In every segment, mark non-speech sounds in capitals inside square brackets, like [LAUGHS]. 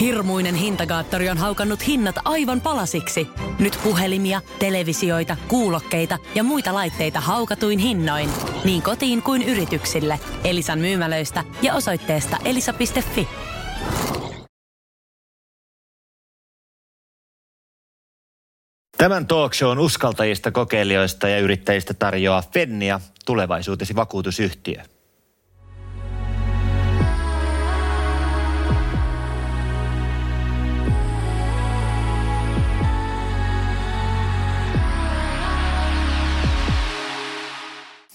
Hirmuinen hintakaattori on haukannut hinnat aivan palasiksi. Nyt puhelimia, televisioita, kuulokkeita ja muita laitteita haukatuin hinnoin. Niin kotiin kuin yrityksille. Elisan myymälöistä ja osoitteesta elisa.fi. Tämän talk shown uskaltajista, kokeilijoista ja yrittäjistä tarjoaa Fennia, tulevaisuutesi vakuutusyhtiö.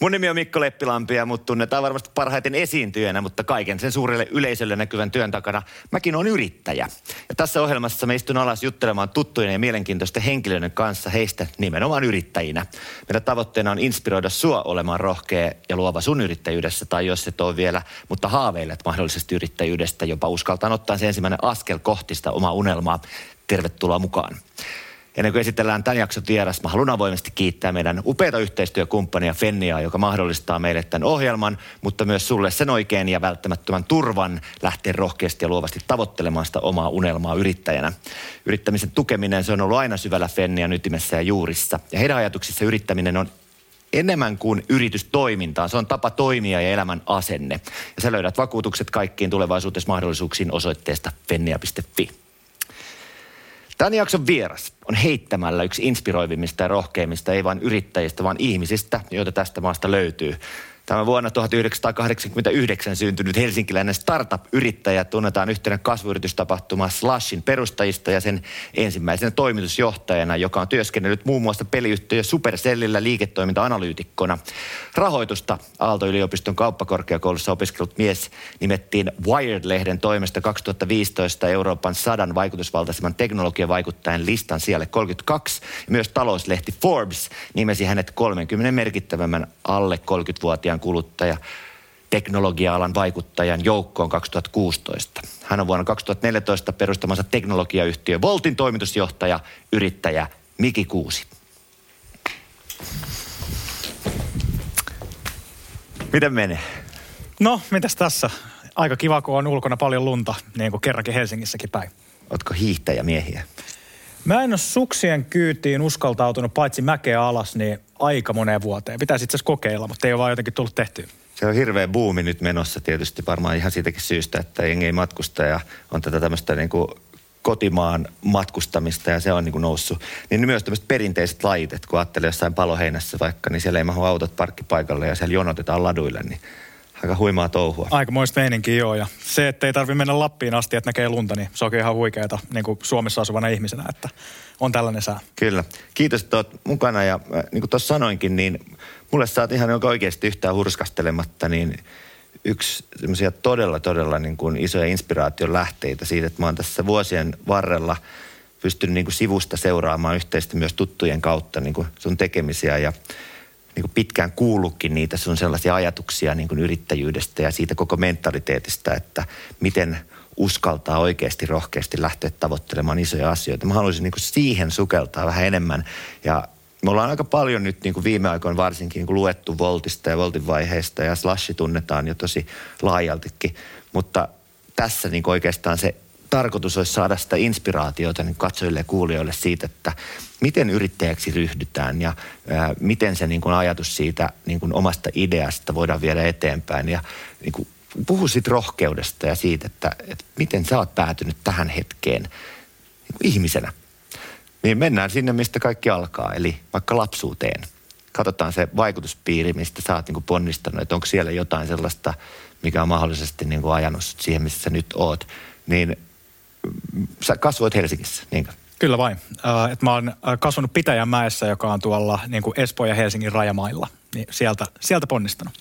Mun nimi on Mikko Leppilampi ja mut tunnetaan varmasti parhaiten esiintyjänä, mutta kaiken sen suurelle yleisölle näkyvän työn takana mäkin on yrittäjä. Ja tässä ohjelmassa me istun alas juttelemaan tuttujen ja mielenkiintoisten henkilöiden kanssa heistä nimenomaan yrittäjinä. Meidän tavoitteena on inspiroida sua olemaan rohkea ja luova sun yrittäjyydessä tai jos et ole vielä, mutta haaveilet mahdollisesti yrittäjyydestä, jopa uskaltaa ottaa se ensimmäinen askel kohti sitä omaa unelmaa. Tervetuloa mukaan. Ennen kuin esitellään tämän jakson vieras, mä haluan avoimesti kiittää meidän upeita yhteistyökumppania Fenniaa, joka mahdollistaa meille tämän ohjelman, mutta myös sulle sen oikein ja välttämättömän turvan lähteä rohkeasti ja luovasti tavoittelemaan sitä omaa unelmaa yrittäjänä. Yrittämisen tukeminen, se on ollut aina syvällä Fennian ytimessä ja juurissa. Ja heidän ajatuksissa yrittäminen on enemmän kuin yritystoimintaa. Se on tapa toimia ja elämän asenne. Ja sä löydät vakuutukset kaikkiin tulevaisuudessa mahdollisuuksiin osoitteesta fennia.fi. Tämän jakson vieras on heittämällä yksi inspiroivimmista ja rohkeimmista, ei vain yrittäjistä, vaan ihmisistä, joita tästä maasta löytyy. Tämä vuonna 1989 syntynyt helsinkiläinen startup-yrittäjä tunnetaan yhtenä kasvuyritystapahtuma Slashin perustajista ja sen ensimmäisenä toimitusjohtajana, joka on työskennellyt muun muassa peliyhtiö Supercellillä liiketoiminta-analyytikkona. Rahoitusta Aalto-yliopiston kauppakorkeakoulussa opiskellut mies nimettiin Wired-lehden toimesta 2015 Euroopan sadan vaikutusvaltaisemman teknologiavaikuttajan listan siellä 32. Ja myös talouslehti Forbes nimesi hänet 30 merkittävämmän alle 30-vuotiaan teknologian kuluttaja teknologia-alan vaikuttajan joukkoon 2016. Hän on vuonna 2014 perustamansa teknologiayhtiö Voltin toimitusjohtaja, yrittäjä Miki Kuusi. Miten menee? No, mitäs tässä? Aika kiva, kun on ulkona paljon lunta, niin kuin kerrankin Helsingissäkin päin. Ootko hiihtäjämiehiä? Mä en ole suksien kyytiin uskaltautunut paitsi mäkeä alas, niin aika moneen vuoteen. Pitäisi itse asiassa kokeilla, mutta ei ole vaan jotenkin tullut tehtyä. Se on hirveä buumi nyt menossa tietysti varmaan ihan siitäkin syystä, että jengi ei matkusta ja on tätä tämmöistä niin kuin kotimaan matkustamista ja se on niin kuin noussut. Niin myös tämmöiset perinteiset lajit, että kun ajattelee jossain paloheinässä vaikka, niin siellä ei mahu autot parkkipaikalle ja siellä jonotetaan laduille, niin aika huimaa touhua. Aika moista meininkiä joo. Ja se, että ei tarvitse mennä Lappiin asti, että näkee lunta, niin se on ihan huikeeta niin kuin Suomessa asuvana ihmisenä, että on tällainen sää. Kyllä. Kiitos, että olet mukana. Ja äh, niin kuin tuossa sanoinkin, niin mulle sä oot ihan oikeasti yhtään hurskastelematta, niin yksi semmoisia todella, todella niin kuin isoja inspiraation lähteitä siitä, että mä oon tässä vuosien varrella pystynyt niin kuin sivusta seuraamaan yhteisesti myös tuttujen kautta niin kuin sun tekemisiä ja niin kuin pitkään kuullutkin niitä sun sellaisia ajatuksia niin kuin yrittäjyydestä ja siitä koko mentaliteetista, että miten uskaltaa oikeasti rohkeasti lähteä tavoittelemaan isoja asioita. Mä haluaisin niin kuin siihen sukeltaa vähän enemmän ja me ollaan aika paljon nyt niin kuin viime aikoina varsinkin niin kuin luettu Voltista ja Voltin vaiheista ja Slashi tunnetaan jo tosi laajaltikin, mutta tässä niin kuin oikeastaan se tarkoitus olisi saada sitä inspiraatiota niin katsojille ja kuulijoille siitä, että miten yrittäjäksi ryhdytään ja ää, miten se niin kuin ajatus siitä niin kuin omasta ideasta voidaan viedä eteenpäin ja niin kuin puhu siitä rohkeudesta ja siitä, että, että miten sä oot päätynyt tähän hetkeen niin kuin ihmisenä. Niin mennään sinne, mistä kaikki alkaa, eli vaikka lapsuuteen. Katsotaan se vaikutuspiiri, mistä sä oot niin kuin ponnistanut, että onko siellä jotain sellaista, mikä on mahdollisesti niin kuin ajanut siihen, missä sä nyt oot. Niin sä kasvoit Helsingissä, niinkö? Kyllä vain. Äh, et mä oon äh, kasvanut Pitäjänmäessä, joka on tuolla niin kuin Espoon ja Helsingin rajamailla. Niin sieltä, sieltä ponnistanut.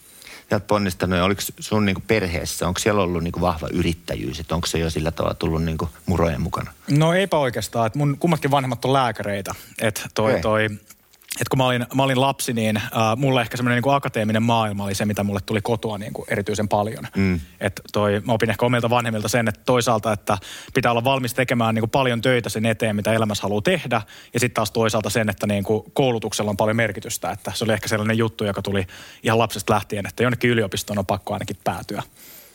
Sieltä ponnistanut ja oliko sun niin kuin perheessä, onko siellä ollut niin kuin vahva yrittäjyys? Että onko se jo sillä tavalla tullut niin kuin murojen mukana? No eipä oikeastaan. Et mun kummatkin vanhemmat on lääkäreitä. Että toi, toi, et kun mä olin, mä olin lapsi, niin äh, mulle ehkä semmoinen niin akateeminen maailma oli se, mitä mulle tuli kotoa niin kuin erityisen paljon. Mm. Et toi, mä opin ehkä omilta vanhemmilta sen, että toisaalta, että pitää olla valmis tekemään niin kuin paljon töitä sen eteen, mitä elämässä haluaa tehdä. Ja sitten taas toisaalta sen, että niin kuin koulutuksella on paljon merkitystä. Että se oli ehkä sellainen juttu, joka tuli ihan lapsesta lähtien, että jonnekin yliopistoon on pakko ainakin päätyä.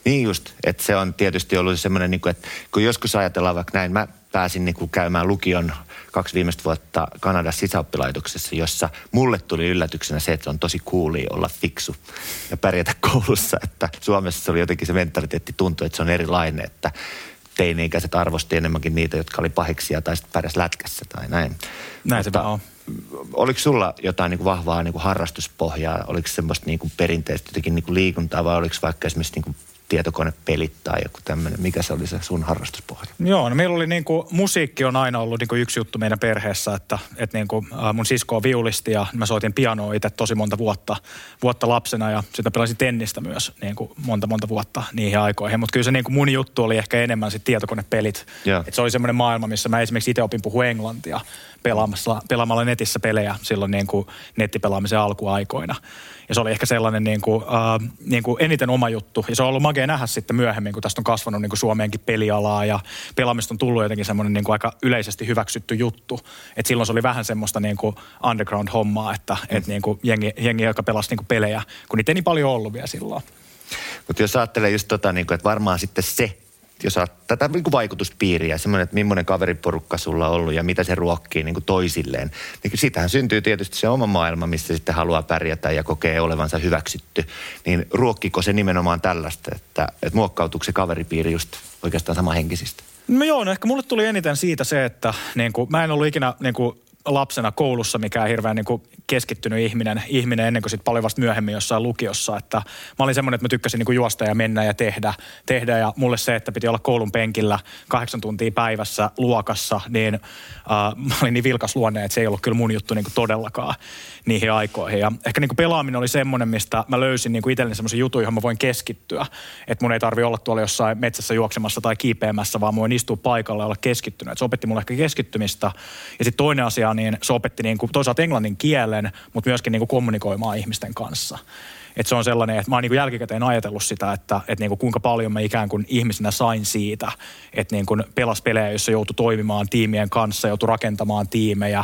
Niin just, että se on tietysti ollut semmoinen, niin kuin, että kun joskus ajatellaan vaikka näin, mä pääsin niin kuin käymään lukion kaksi viimeistä vuotta Kanadassa sisäoppilaitoksessa, jossa mulle tuli yllätyksenä se, että on tosi kuuli olla fiksu ja pärjätä koulussa. Että Suomessa se oli jotenkin se mentaliteetti tuntui, että se on erilainen, että teini-ikäiset arvosti enemmänkin niitä, jotka oli pahiksia tai sitten pärjäs lätkässä tai näin. Näin Mutta, se on. Oliko sulla jotain niin kuin vahvaa niin kuin harrastuspohjaa? Oliko semmoista niin kuin perinteistä jotenkin niin kuin liikuntaa vai oliko vaikka esimerkiksi niin kuin tietokonepelit tai joku tämmöinen. Mikä se oli se sun harrastuspohja? Joo, no meillä oli niin kuin, musiikki on aina ollut niin kuin yksi juttu meidän perheessä, että, että niin kuin, mun sisko on viulisti ja mä soitin pianoa itse tosi monta vuotta, vuotta lapsena ja sitten pelasin tennistä myös niin kuin monta monta vuotta niihin aikoihin. Mutta kyllä se niin kuin mun juttu oli ehkä enemmän sit tietokonepelit. että se oli semmoinen maailma, missä mä esimerkiksi itse opin puhua englantia pelaamalla netissä pelejä silloin niin kuin nettipelaamisen alkuaikoina. Ja se oli ehkä sellainen niin kuin, äh, niin kuin eniten oma juttu. Ja se on ollut makea nähdä sitten myöhemmin, kun tästä on kasvanut niin kuin Suomeenkin pelialaa ja pelaamista on tullut jotenkin semmoinen niin kuin aika yleisesti hyväksytty juttu. Et silloin se oli vähän semmoista niin kuin underground-hommaa, että mm. et niin kuin jengi, jengi, joka pelasi niin kuin pelejä, kun niitä ei niin paljon ollut vielä silloin. Mutta jos ajattelee just tota, niin kuin, että varmaan sitten se, jos olet tätä niin kuin vaikutuspiiriä, semmoinen, että millainen kaveriporukka sulla on ollut ja mitä se ruokkii niin kuin toisilleen, niin siitähän syntyy tietysti se oma maailma, missä sitten haluaa pärjätä ja kokee olevansa hyväksytty. Niin ruokkiko se nimenomaan tällaista, että, että muokkautuuko se kaveripiiri just oikeastaan samahenkisistä? No joo, no ehkä mulle tuli eniten siitä se, että niin kuin, mä en ollut ikinä niin kuin, lapsena koulussa mikään hirveän niin kuin keskittynyt ihminen, ihminen ennen kuin sitten paljon vasta myöhemmin jossain lukiossa. Että mä olin semmoinen, että mä tykkäsin niin kuin juosta ja mennä ja tehdä, tehdä. Ja mulle se, että piti olla koulun penkillä kahdeksan tuntia päivässä luokassa, niin äh, mä olin niin vilkas luonne, että se ei ollut kyllä mun juttu niin kuin todellakaan niihin aikoihin. Ja ehkä niin kuin pelaaminen oli semmoinen, mistä mä löysin niin kuin itselleni semmoisen jutun, johon mä voin keskittyä. Että mun ei tarvi olla tuolla jossain metsässä juoksemassa tai kiipeämässä, vaan mä voin istua paikalla ja olla keskittynyt. Et se opetti mulle ehkä keskittymistä. Ja sitten toinen asia, niin se opetti niin kuin toisaalta englannin kielen, mutta myöskin niin kuin kommunikoimaan ihmisten kanssa. Et se on sellainen, että mä oon niin jälkikäteen ajatellut sitä, että, että niin kuin kuinka paljon mä ikään kuin ihmisenä sain siitä, että niin kuin pelas pelejä, jossa joutui toimimaan tiimien kanssa, joutui rakentamaan tiimejä,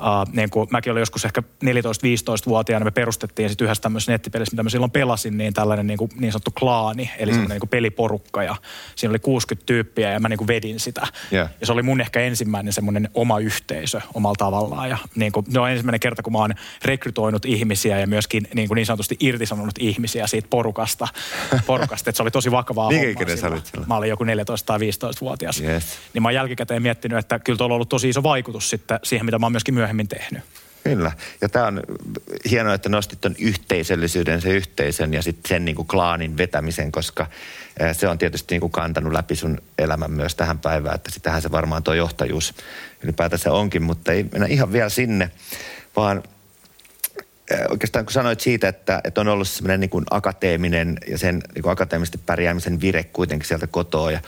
Uh, niin kuin mäkin olin joskus ehkä 14-15-vuotiaana, me perustettiin sitten yhdessä tämmöisessä nettipelissä, mitä mä silloin pelasin, niin tällainen niin, kuin, niin sanottu klaani, eli mm. semmoinen niin kuin peliporukka ja siinä oli 60 tyyppiä ja mä niin kuin vedin sitä. Yeah. Ja se oli mun ehkä ensimmäinen semmoinen oma yhteisö omalla tavallaan ja niin kuin, ne on ensimmäinen kerta, kun mä oon rekrytoinut ihmisiä ja myöskin niin, kuin niin sanotusti irtisanonut ihmisiä siitä porukasta, [LAUGHS] porukasta että se oli tosi vakavaa Mikä sä olit Mä olin joku 14 tai 15-vuotias. Yes. Niin mä oon jälkikäteen miettinyt, että kyllä tuolla on ollut tosi iso vaikutus sitten siihen, mitä mä oon myöskin myöhemmin myöhemmin tehnyt. Kyllä. Ja tämä on hienoa, että nostit tuon yhteisöllisyyden, se yhteisön ja sitten sen niin kuin klaanin vetämisen, koska se on tietysti niin kuin kantanut läpi sun elämän myös tähän päivään, että sitähän se varmaan tuo johtajuus ylipäätänsä onkin, mutta ei mennä ihan vielä sinne, vaan oikeastaan kun sanoit siitä, että, että on ollut semmoinen niin akateeminen ja sen niin kuin akateemisesti pärjäämisen vire kuitenkin sieltä kotoa ja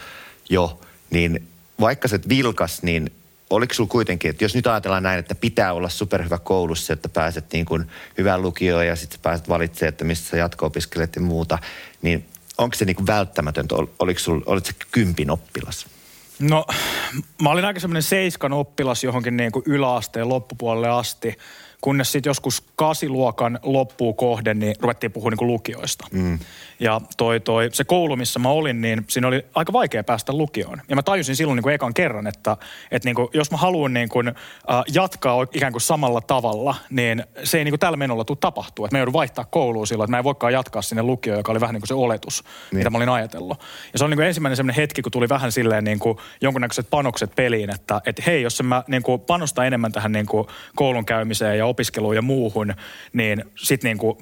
jo, niin vaikka se vilkas, niin oliko sulla kuitenkin, että jos nyt ajatellaan näin, että pitää olla superhyvä koulussa, että pääset niin kuin hyvään lukioon ja sitten pääset valitsemaan, että missä jatko-opiskelet ja muuta, niin onko se niin kuin välttämätöntä? Oliko sulla, olit se kympin oppilas? No, mä olin aika semmoinen seiskan oppilas johonkin niin kuin yläasteen loppupuolelle asti kunnes sitten joskus kasiluokan loppuun kohden, niin ruvettiin puhua niin lukioista. Mm. Ja toi, toi, se koulu, missä mä olin, niin siinä oli aika vaikea päästä lukioon. Ja mä tajusin silloin niin kuin ekan kerran, että, että niin kuin, jos mä haluan niin kuin, äh, jatkaa ikään kuin samalla tavalla, niin se ei niin kuin tällä menolla tule tapahtua. Että mä joudun vaihtaa kouluun silloin, että mä en voikaan jatkaa sinne lukioon, joka oli vähän niin kuin se oletus, niin. mitä mä olin ajatellut. Ja se on niin kuin ensimmäinen sellainen hetki, kun tuli vähän silleen niin kuin jonkunnäköiset panokset peliin, että, että hei, jos mä niin kuin panostan enemmän tähän niin kuin koulun käymiseen ja opiskeluun ja muuhun, niin sitten niin kuin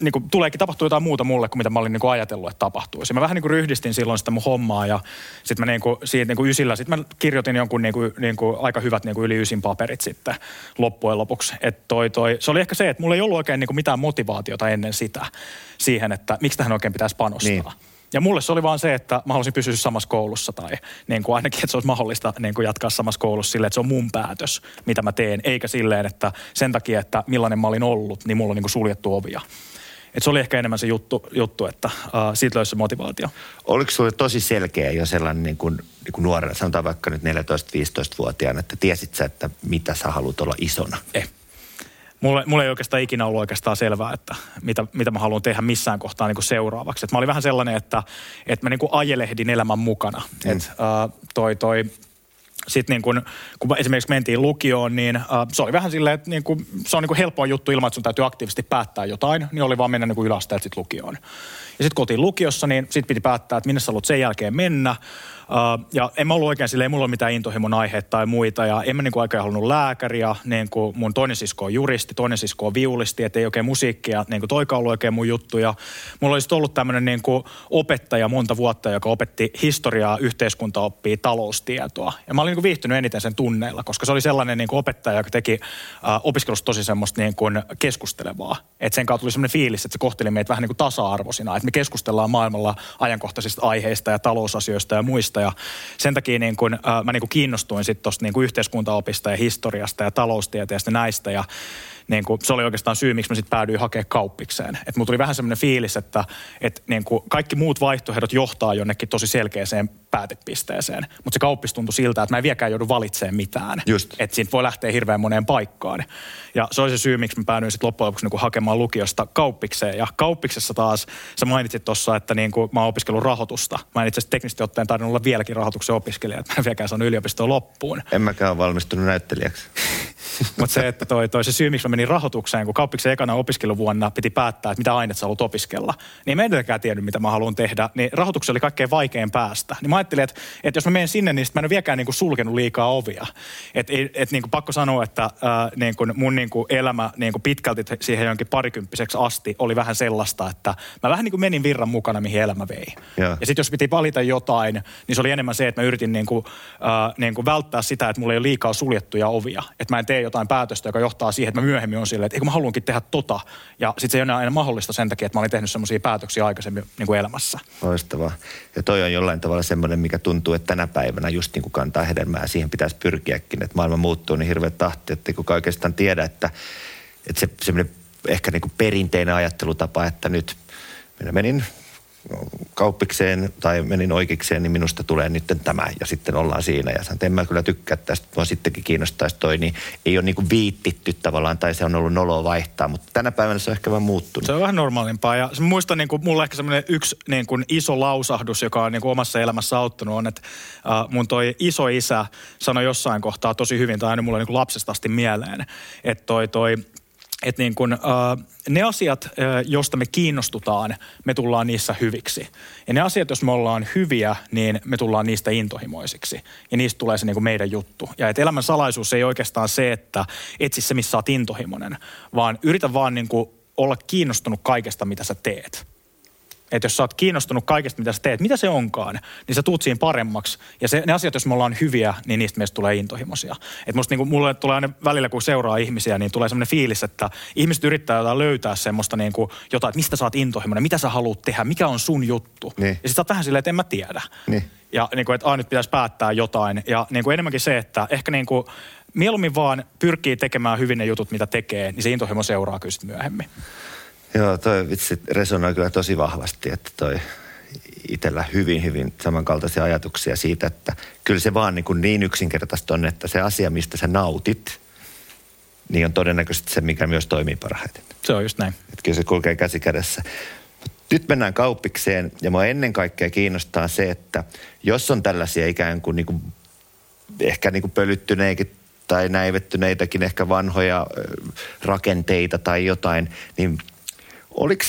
niin kuin, tuleekin tapahtua jotain muuta mulle kuin mitä mä olin niin kuin ajatellut, että tapahtuisi. Mä vähän niin kuin ryhdistin silloin sitä mun hommaa ja sitten mä niin kuin, siitä niin kuin ysillä, sitten mä kirjoitin jonkun niin kuin, niin kuin aika hyvät niin kuin yli ysin paperit sitten loppujen lopuksi. Et toi, toi, se oli ehkä se, että mulla ei ollut oikein niin kuin mitään motivaatiota ennen sitä siihen, että miksi tähän oikein pitäisi panostaa. Niin. Ja mulle se oli vaan se, että mä halusin pysyä samassa koulussa tai niin kuin ainakin, että se olisi mahdollista niin kuin jatkaa samassa koulussa silleen, että se on mun päätös, mitä mä teen. Eikä silleen, että sen takia, että millainen mä olin ollut, niin mulla on niin kuin suljettu ovia. Et se oli ehkä enemmän se juttu, juttu että uh, siitä löysi se motivaatio. Oliko sulle tosi selkeä jo sellainen niin kuin, niin kuin nuorena, sanotaan vaikka nyt 14-15-vuotiaana, että tiesit sä, että mitä sä haluat olla isona? Eh. Mulle, mulle ei oikeastaan ikinä ollut oikeastaan selvää, että mitä, mitä mä haluan tehdä missään kohtaa niin kuin seuraavaksi. Et mä olin vähän sellainen, että, että mä niin kuin ajelehdin elämän mukana. Mm. Et, uh, toi, toi, sitten niin kun, kun esimerkiksi mentiin lukioon, niin uh, se oli vähän silleen, että niin kun, se on niin helppoa juttu ilman, että sun täytyy aktiivisesti päättää jotain, niin oli vaan mennä niin yläasteelta sitten lukioon. Ja sitten kun oltiin lukiossa, niin sitten piti päättää, että minne sä haluat sen jälkeen mennä. Uh, ja en mä ollut oikein silleen, ei mulla ole mitään intohimon aiheita tai muita. Ja en mä niinku oikein halunnut lääkäriä. Niin kuin mun toinen sisko on juristi, toinen sisko on viulisti, että ei oikein musiikkia. Niin kuin toika ollut oikein mun juttu. Ja mulla olisi ollut tämmöinen niin opettaja monta vuotta, joka opetti historiaa, yhteiskuntaoppia, taloustietoa. Ja mä olin niin viihtynyt eniten sen tunneilla, koska se oli sellainen niin opettaja, joka teki uh, opiskelusta tosi semmoista niin kuin keskustelevaa. Että sen kautta tuli semmoinen fiilis, että se kohteli meitä vähän niin kuin tasa-arvoisina. Että me keskustellaan maailmalla ajankohtaisista aiheista ja talousasioista ja muista ja sen takia niin kun, äh, mä niin kun kiinnostuin sitten tuosta niin yhteiskuntaopista ja historiasta ja taloustieteestä näistä ja niin kuin, se oli oikeastaan syy, miksi mä sitten päädyin hakemaan kauppikseen. Että tuli vähän semmoinen fiilis, että, että niin kuin kaikki muut vaihtoehdot johtaa jonnekin tosi selkeäseen päätepisteeseen. Mutta se kauppis tuntui siltä, että mä en vieläkään joudu valitsemaan mitään. Just. Että siitä voi lähteä hirveän moneen paikkaan. Ja se oli se syy, miksi mä päädyin sitten loppujen lopuksi niin hakemaan lukiosta kauppikseen. Ja kauppiksessa taas, sä mainitsit tuossa, että niin kuin mä oon opiskellut rahoitusta. Mä en itse asiassa teknisesti ottaen tarvinnut olla vieläkin rahoituksen opiskelija. Että mä en vieläkään saanut yliopistoa loppuun. En mäkään ole valmistunut näyttelijäksi. [LAUGHS] Mutta se, että toi, toi se syy, miksi mä menin rahoitukseen, kun kauppiksen ekana opiskeluvuonna piti päättää, että mitä aineet sä haluat opiskella, niin mä en edelläkään tiennyt, mitä mä haluan tehdä, niin rahoituksella oli kaikkein vaikein päästä. Niin mä ajattelin, että, että jos mä menen sinne, niin mä en ole vieläkään niin kuin sulkenut liikaa ovia. Että et, niin kuin pakko sanoa, että äh, niin kuin mun niin kuin elämä niin kuin pitkälti siihen jonkin parikymppiseksi asti oli vähän sellaista, että mä vähän niin kuin menin virran mukana, mihin elämä vei. Ja, ja sitten jos piti valita jotain, niin se oli enemmän se, että mä yritin niin kuin, äh, niin kuin välttää sitä, että mulla ei ole liikaa suljettuja ovia. Että mä en tee jotain päätöstä, joka johtaa siihen, että mä myöhemmin on silleen, että eikö mä haluankin tehdä tota. Ja sitten se ei ole aina mahdollista sen takia, että mä olin tehnyt semmoisia päätöksiä aikaisemmin niin kuin elämässä. Loistavaa. Ja toi on jollain tavalla semmoinen, mikä tuntuu, että tänä päivänä just niin kuin kantaa hedelmää. Siihen pitäisi pyrkiäkin, että maailma muuttuu niin hirveä tahti, että kuka oikeastaan tiedä, että, että se semmoinen ehkä niin kuin perinteinen ajattelutapa, että nyt minä menin kauppikseen tai menin oikeikseen, niin minusta tulee nyt tämä ja sitten ollaan siinä. Ja sanoin, en mä kyllä tykkää tästä, mua sittenkin kiinnostaisi toi, niin ei ole niin kuin viittitty tavallaan tai se on ollut noloa vaihtaa, mutta tänä päivänä se on ehkä vähän muuttunut. Se on vähän normaalimpaa ja muistan niin kuin, mulla ehkä semmoinen yksi niin kuin iso lausahdus, joka on niin kuin omassa elämässä auttanut on, että äh, mun toi iso isä sanoi jossain kohtaa tosi hyvin, tai aina mulla niin kuin lapsesta asti mieleen, että toi, toi että niin kun, uh, ne asiat, uh, joista me kiinnostutaan, me tullaan niissä hyviksi. Ja ne asiat, jos me ollaan hyviä, niin me tullaan niistä intohimoisiksi. Ja niistä tulee se niin meidän juttu. Ja että elämän salaisuus ei oikeastaan se, että etsi se, missä olet intohimoinen, vaan yritä vaan niin olla kiinnostunut kaikesta, mitä sä teet että jos sä oot kiinnostunut kaikesta, mitä sä teet, mitä se onkaan, niin sä tuut siinä paremmaksi. Ja se, ne asiat, jos me ollaan hyviä, niin niistä meistä tulee intohimoisia. Et musta niinku, mulle tulee aina välillä, kun seuraa ihmisiä, niin tulee semmoinen fiilis, että ihmiset yrittää jotain löytää semmoista niinku, jotain, että mistä sä oot intohimoinen, mitä sä haluat tehdä, mikä on sun juttu. Niin. Ja sit sä oot vähän silleen, että en mä tiedä. Niin. Ja niin kuin, että aina nyt pitäisi päättää jotain. Ja niin kuin enemmänkin se, että ehkä niin kuin, mieluummin vaan pyrkii tekemään hyvin ne jutut, mitä tekee, niin se intohimo seuraa kyllä myöhemmin. Joo, toi vitsi resonoi kyllä tosi vahvasti, että toi itsellä hyvin, hyvin samankaltaisia ajatuksia siitä, että kyllä se vaan niin, kuin niin yksinkertaista on, että se asia, mistä sä nautit, niin on todennäköisesti se, mikä myös toimii parhaiten. Se on just näin. Että kyllä se kulkee käsi kädessä. Nyt mennään kauppikseen ja mua ennen kaikkea kiinnostaa se, että jos on tällaisia ikään kuin, niin kuin ehkä niin kuin pölyttyneikin tai näivettyneitäkin ehkä vanhoja rakenteita tai jotain, niin Oliko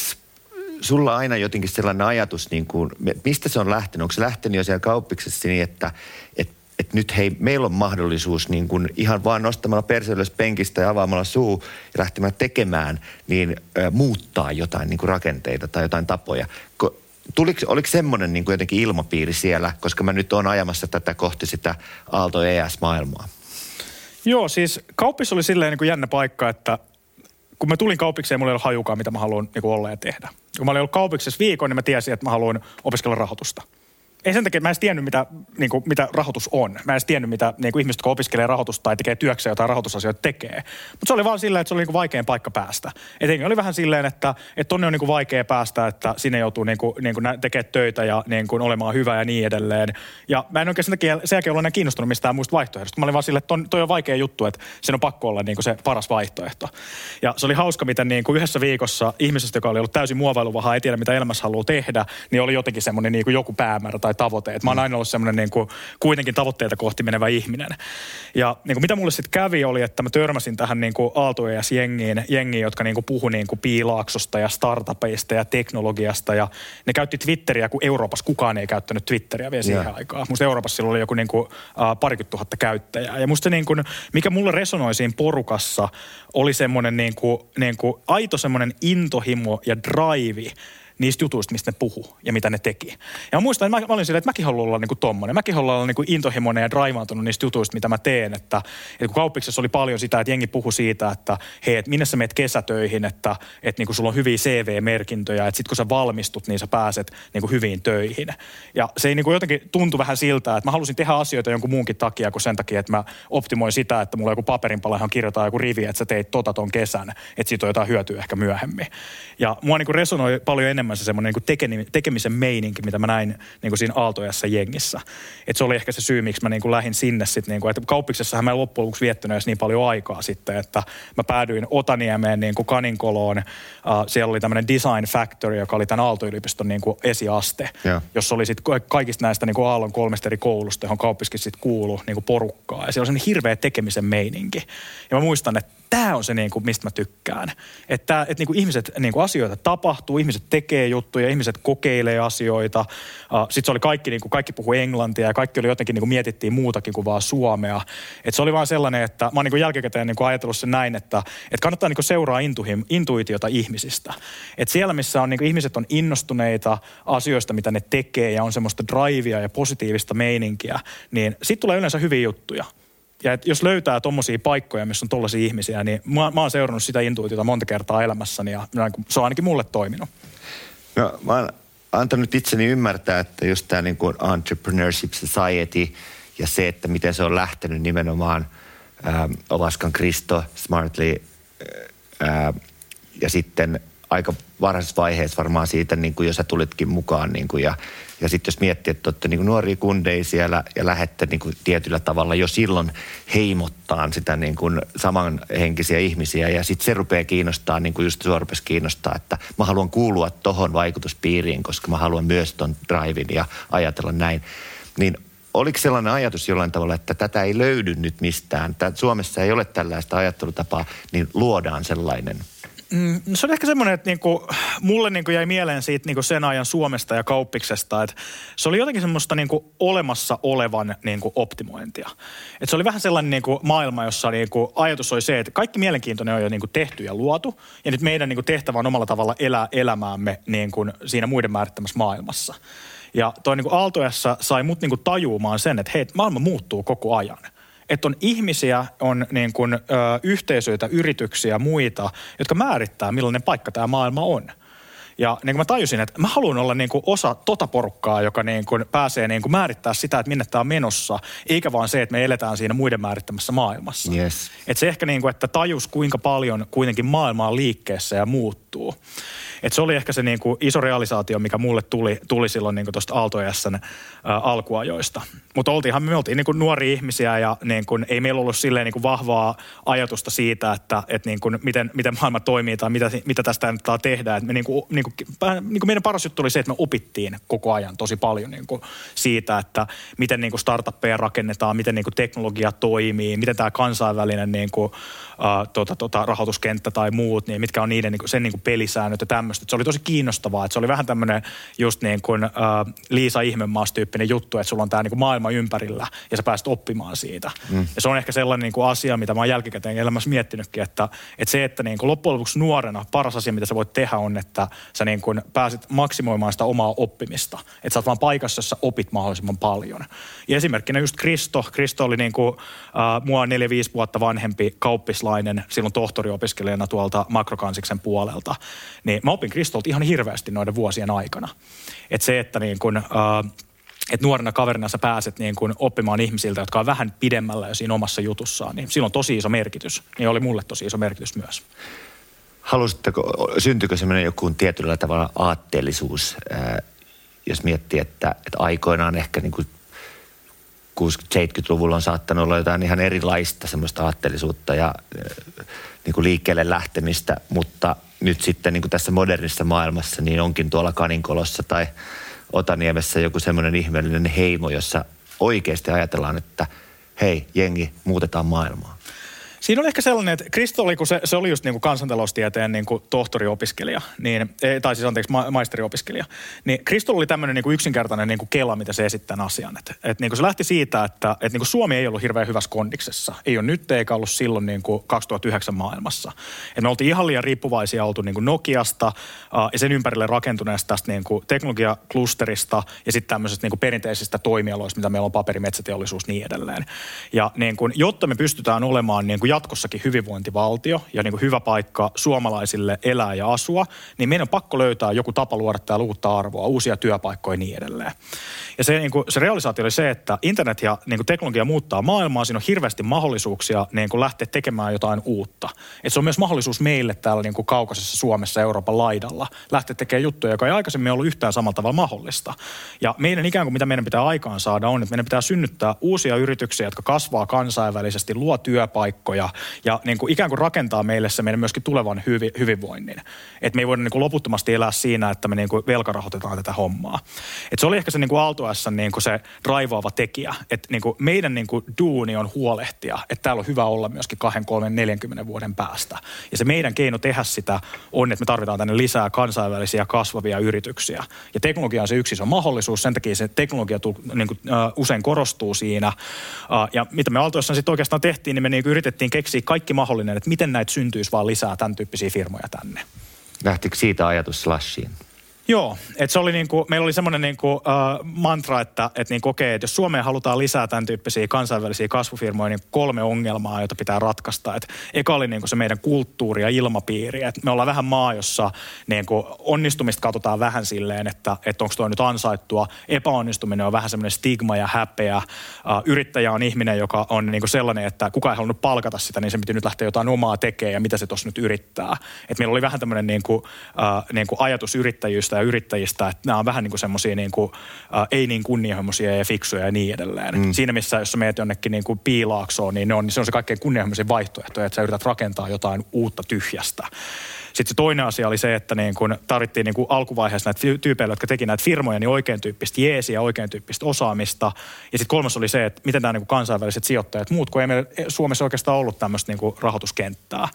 sulla aina jotenkin sellainen ajatus, niin kuin, mistä se on lähtenyt? Onko se lähtenyt jo siellä kauppiksessa niin, että, että, että nyt hei, meillä on mahdollisuus niin kuin ihan vaan nostamalla perseellys penkistä ja avaamalla suu ja lähtemään tekemään, niin ä, muuttaa jotain niin kuin rakenteita tai jotain tapoja. Ko, tuliko, oliko semmoinen niin kuin jotenkin ilmapiiri siellä, koska mä nyt oon ajamassa tätä kohti sitä Aalto ES-maailmaa? Joo, siis kauppis oli silleen niin kuin jännä paikka, että kun mä tulin kaupikseen, mulla ei ollut hajukaan, mitä mä haluan niin olla ja tehdä. Kun mä olin ollut kaupiksessa viikon, niin mä tiesin, että mä haluan opiskella rahoitusta. Ei sen takia, mä en tiennyt, mitä, niin kuin, mitä rahoitus on. Mä en tiennyt, mitä niin kuin ihmiset, jotka opiskelee rahoitusta tai tekee työkseen jotain rahoitusasioita tekee. Mutta se oli vaan silleen, että se oli niin kuin vaikein paikka päästä. Et oli vähän silleen, että, että tonne on niin kuin vaikea päästä, että sinne joutuu niin kuin, niin kuin tekemään töitä ja niin kuin olemaan hyvä ja niin edelleen. Ja mä en oikein sen takia sen jälkeen ollut enää kiinnostunut mistään muista vaihtoehdosta. Mä olin vaan silleen, että ton, toi on vaikea juttu, että sen on pakko olla niin kuin se paras vaihtoehto. Ja se oli hauska, miten niin kuin yhdessä viikossa ihmisestä, joka oli ollut täysin muovailuvaha, ei tiedä mitä elämässä haluaa tehdä, niin oli jotenkin semmoinen niin kuin joku päämäärä tai tavoite. Et mä oon aina ollut semmoinen niin kuin, kuitenkin tavoitteita kohti menevä ihminen. Ja niin kuin mitä mulle sitten kävi oli, että mä törmäsin tähän niin kuin jengiin, jengiin, jotka niin kuin puhu niin kuin piilaaksosta ja startupeista ja teknologiasta. Ja ne käytti Twitteriä, kun Euroopassa kukaan ei käyttänyt Twitteriä vielä siihen yeah. aikaan. Musta Euroopassa silloin oli joku niin kuin, uh, parikymmentä tuhatta käyttäjää. Ja musta niin kuin, mikä mulle resonoi siinä porukassa, oli semmoinen niin kuin, niin kuin aito semmoinen intohimo ja drive niistä jutuista, mistä ne puhu ja mitä ne teki. Ja mä muistan, että mä, mä olin silleen, että mäkin haluan olla niin kuin tommonen. Mäkin haluan olla niin kuin intohimoinen ja draivaantunut niistä jutuista, mitä mä teen. Että, että kun kauppiksessa oli paljon sitä, että jengi puhu siitä, että hei, että minne sä meet kesätöihin, että, että niin kuin sulla on hyviä CV-merkintöjä, että sit kun sä valmistut, niin sä pääset niin kuin hyviin töihin. Ja se ei niin kuin jotenkin tuntu vähän siltä, että mä halusin tehdä asioita jonkun muunkin takia kuin sen takia, että mä optimoin sitä, että mulla on joku paperinpala, johon kirjoittaa joku rivi, että sä teit tota ton kesän, että siitä on jotain hyötyä ehkä myöhemmin. Ja mua niin kuin resonoi paljon enemmän enemmän se semmoinen niin tekemisen meininki, mitä mä näin niin kuin siinä Aaltojassa jengissä. Et se oli ehkä se syy, miksi mä niin kuin lähdin sinne sitten. Niin kuin, että kauppiksessahan mä loppujen lopuksi viettänyt edes niin paljon aikaa sitten, että mä päädyin Otaniemeen niin kuin Kaninkoloon. Uh, siellä oli tämmöinen Design Factory, joka oli tämän Aalto-yliopiston niin kuin esiaste, yeah. jossa oli sitten kaikista näistä niin kuin Aallon kolmesta eri koulusta, johon kauppiskin sitten kuulu niin kuin porukkaa. Ja siellä oli semmoinen hirveä tekemisen meininki. Ja mä muistan, että tämä on se, niin kuin, mistä mä tykkään. Että, että niin kuin ihmiset, niin kuin asioita tapahtuu, ihmiset tekee juttuja, ihmiset kokeilee asioita. Sitten se oli kaikki, niin kuin, kaikki puhuu englantia ja kaikki oli jotenkin, niin kuin mietittiin muutakin kuin vaan suomea. Että se oli vaan sellainen, että mä oon niin kuin jälkikäteen niin kuin ajatellut sen näin, että, että kannattaa niin kuin seuraa intuhim, intuitiota ihmisistä. Että siellä, missä on, niin kuin ihmiset on innostuneita asioista, mitä ne tekee ja on semmoista drivea ja positiivista meininkiä, niin sitten tulee yleensä hyviä juttuja. Ja et jos löytää tuommoisia paikkoja, missä on tuollaisia ihmisiä, niin mä, mä oon seurannut sitä intuitiota monta kertaa elämässäni ja se on ainakin mulle toiminut. No, mä oon antanut itseni ymmärtää, että just tämä niin kuin Entrepreneurship Society ja se, että miten se on lähtenyt nimenomaan ähm, Ovaskan Kristo, Smartly äh, ja sitten aika varhaisessa vaiheessa varmaan siitä, niin kuin jos sä tulitkin mukaan niin kuin, ja ja sitten jos miettii, että olette niin nuoria kundeja siellä ja lähette niin tietyllä tavalla jo silloin heimottaan sitä niin kuin samanhenkisiä ihmisiä. Ja sitten se rupeaa kiinnostaa, niin kuin just sua kiinnostaa, että mä haluan kuulua tohon vaikutuspiiriin, koska mä haluan myös ton drivin ja ajatella näin. Niin oliko sellainen ajatus jollain tavalla, että tätä ei löydy nyt mistään, että Suomessa ei ole tällaista ajattelutapaa, niin luodaan sellainen – Mm, no se on ehkä semmoinen, että niinku, mulle niinku jäi mieleen siitä niinku sen ajan Suomesta ja kauppiksesta, että se oli jotenkin semmoista niinku olemassa olevan niinku optimointia. Et se oli vähän sellainen niinku maailma, jossa niinku ajatus oli se, että kaikki mielenkiintoinen on jo niinku tehty ja luotu, ja nyt meidän niinku tehtävä on omalla tavalla elää elämäämme niinku siinä muiden määrittämässä maailmassa. Ja toi niinku Aaltoessa sai mut niinku tajuumaan sen, että hei, maailma muuttuu koko ajan – että on ihmisiä, on niin kuin, ö, yhteisöitä, yrityksiä, muita, jotka määrittää, millainen paikka tämä maailma on. Ja niin kuin mä tajusin, että mä haluan olla niin kuin osa tota porukkaa, joka niin kuin pääsee niin kuin määrittää sitä, että minne tämä on menossa, eikä vaan se, että me eletään siinä muiden määrittämässä maailmassa. Yes. Että se ehkä niin kuin, että tajus kuinka paljon kuitenkin maailma on liikkeessä ja muuttuu. Et se oli ehkä se niin kuin iso realisaatio, mikä mulle tuli, tuli silloin niin tuosta Aalto-Jässän ä, alkuajoista. Mutta oltiinhan me oltiin niin kuin nuoria ihmisiä ja niin kuin, ei meillä ollut silleen niin kuin vahvaa ajatusta siitä, että, että niin kuin, miten, miten maailma toimii tai mitä, mitä tästä kannattaa tehdä. Et me niin kuin, niin kuin, niin kuin meidän paras juttu oli se, että me opittiin koko ajan tosi paljon niin kuin siitä, että miten niin kuin startuppeja rakennetaan, miten niin kuin teknologia toimii, miten tämä kansainvälinen niin kuin, uh, tota, tota, rahoituskenttä tai muut, niin mitkä on niiden niin kuin, sen niin kuin pelisäännöt ja tämmöistä. Se oli tosi kiinnostavaa, että se oli vähän tämmöinen just niin kuin uh, Liisa Ihmemaas tyyppinen juttu, että sulla on tämä niin kuin maailma ympärillä ja sä pääset oppimaan siitä. Mm. Ja se on ehkä sellainen niin kuin asia, mitä mä oon jälkikäteen elämässä miettinytkin, että, että se, että niin kuin loppujen lopuksi nuorena paras asia, mitä sä voit tehdä on, että sä niin kuin pääset maksimoimaan sitä omaa oppimista. Että sä oot vaan paikassa, jossa opit mahdollisimman paljon. Ja esimerkkinä just Kristo. Kristo oli niin kuin, uh, mua 4-5 vuotta vanhempi kauppislainen silloin tohtoriopiskelijana tuolta makrokansiksen puolelta. Niin mä opin Kristolta ihan hirveästi noiden vuosien aikana. Että se, että niin kun, uh, että nuorena kaverina sä pääset niin kuin oppimaan ihmisiltä, jotka on vähän pidemmällä jo siinä omassa jutussaan, niin silloin on tosi iso merkitys. Niin oli mulle tosi iso merkitys myös. Halusitteko, syntyykö semmoinen joku tietyllä tavalla aatteellisuus, jos miettii, että, että aikoinaan ehkä niin kuin 60-70-luvulla on saattanut olla jotain ihan erilaista semmoista aatteellisuutta ja niin kuin liikkeelle lähtemistä, mutta nyt sitten niin kuin tässä modernissa maailmassa niin onkin tuolla Kaninkolossa tai Otaniemessä joku semmoinen ihmeellinen heimo, jossa oikeasti ajatellaan, että hei, jengi, muutetaan maailmaa. Siinä oli ehkä sellainen, että Kristo oli, kun se, se oli just niin kuin kansantaloustieteen niin kuin tohtoriopiskelija, niin, tai siis anteeksi ma- maisteriopiskelija, niin Kristo oli tämmöinen niin kuin yksinkertainen niin kuin kela, mitä se esittää asian. Että, että niin kuin se lähti siitä, että, että niin kuin Suomi ei ollut hirveän hyvässä kondiksessa. Ei ole nyt eikä ollut silloin niin kuin 2009 maailmassa. Että me oltiin ihan liian riippuvaisia oltu niin kuin Nokiasta uh, ja sen ympärille rakentuneesta tästä niin kuin teknologiaklusterista ja sitten tämmöisestä niin kuin perinteisistä toimialoista, mitä meillä on paperi, metsäteollisuus niin edelleen. Ja niin kuin, jotta me pystytään olemaan niin kuin jatkossakin hyvinvointivaltio ja niin kuin hyvä paikka suomalaisille elää ja asua, niin meidän on pakko löytää joku tapa luoda täällä uutta arvoa, uusia työpaikkoja ja niin edelleen. Ja se, niin kuin, se realisaatio oli se, että internet ja niin kuin teknologia muuttaa maailmaa, siinä on hirveästi mahdollisuuksia niin kuin lähteä tekemään jotain uutta. Et se on myös mahdollisuus meille täällä niin kuin kaukaisessa Suomessa Euroopan laidalla lähteä tekemään juttuja, joka ei aikaisemmin ollut yhtään samalla tavalla mahdollista. Ja meidän ikään kuin mitä meidän pitää aikaan saada on, että meidän pitää synnyttää uusia yrityksiä, jotka kasvaa kansainvälisesti, luo työpaikkoja ja niin kuin ikään kuin rakentaa meille se meidän myöskin tulevan hyvi, hyvinvoinnin. Että me ei voida niin kuin loputtomasti elää siinä, että me niin kuin velkarahoitetaan tätä hommaa. Et se oli ehkä se niin kuin Aaltoessa niin kuin se raivaava tekijä, että niin meidän niin kuin duuni on huolehtia, että täällä on hyvä olla myöskin 2, 3, 40 vuoden päästä. Ja se meidän keino tehdä sitä on, että me tarvitaan tänne lisää kansainvälisiä kasvavia yrityksiä. Ja teknologia on se yksi iso mahdollisuus, sen takia se teknologia tul, niin kuin, uh, usein korostuu siinä. Uh, ja mitä me Aaltoessa sitten oikeastaan tehtiin, niin me niin yritettiin keksiä kaikki mahdollinen, että miten näitä syntyisi vaan lisää tämän tyyppisiä firmoja tänne. Lähtikö siitä ajatus Slashiin? Joo, että se oli niinku, meillä oli semmoinen niinku, uh, mantra, että et niinku, okei, että jos Suomeen halutaan lisää tämän tyyppisiä kansainvälisiä kasvufirmoja, niin kolme ongelmaa, joita pitää ratkaista. Et eka oli niinku se meidän kulttuuri ja ilmapiiri. Et me ollaan vähän maa, jossa niinku, onnistumista katsotaan vähän silleen, että et onko tuo nyt ansaittua. Epäonnistuminen on vähän semmoinen stigma ja häpeä. Uh, yrittäjä on ihminen, joka on niinku sellainen, että kukaan ei halunnut palkata sitä, niin se piti nyt lähteä jotain omaa tekemään ja mitä se tuossa nyt yrittää. Et meillä oli vähän tämmöinen niinku, uh, niinku ajatus yrittäjyystä ja yrittäjistä, että nämä on vähän niin kuin semmoisia niin kuin, äh, ei niin kunnianhimoisia ja fiksuja ja niin edelleen. Mm. Siinä missä, jos sä meet jonnekin niin kuin piilaaksoon, niin ne on, niin se on se kaikkein kunnianhimoisin vaihtoehto, että sä yrität rakentaa jotain uutta tyhjästä. Sitten se toinen asia oli se, että niin kun tarvittiin niin kun alkuvaiheessa näitä tyypeillä, jotka teki näitä firmoja, niin oikein tyyppistä jeesiä, oikein tyyppistä osaamista. Ja sitten kolmas oli se, että miten nämä niin kansainväliset sijoittajat, muut kun ei meillä Suomessa oikeastaan ollut tämmöistä niin rahoituskenttää.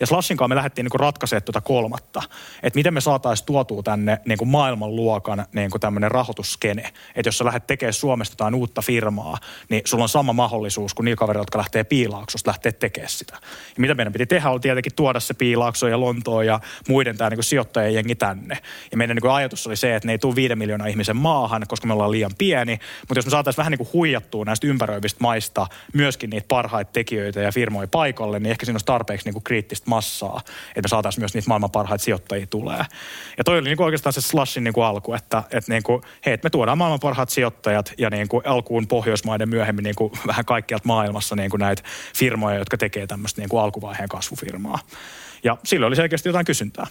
Ja Slashin kanssa me lähdettiin niin ratkaisemaan tuota kolmatta, että miten me saataisiin tuotua tänne niin maailmanluokan niin kuin tämmöinen rahoitusskene. Että jos sä lähdet tekemään Suomesta jotain uutta firmaa, niin sulla on sama mahdollisuus kuin niillä kavereilla, jotka lähtee piilaaksosta lähtee tekemään sitä. Ja mitä meidän piti tehdä, oli tietenkin tuoda se piilaakso ja Lontoon ja muiden tämä niin sijoittajien jengi tänne. Ja meidän niin ajatus oli se, että ne ei tule viiden miljoonaa ihmisen maahan, koska me ollaan liian pieni. Mutta jos me saataisiin vähän niin kuin huijattua näistä ympäröivistä maista myöskin niitä parhaita tekijöitä ja firmoja paikalle, niin ehkä siinä olisi tarpeeksi niin kuin kriittistä massaa, että me saataisiin myös niitä maailman parhaita sijoittajia tulee. Ja toi oli niin kuin oikeastaan se slashin niin kuin alku, että, että, niin kuin, hei, että me tuodaan maailman parhaat sijoittajat ja niin kuin alkuun Pohjoismaiden myöhemmin niin kuin vähän kaikkialta maailmassa niin kuin näitä firmoja, jotka tekee tämmöistä niin kuin alkuvaiheen kasvufirmaa. Ja silloin oli selkeästi jotain kysyntää.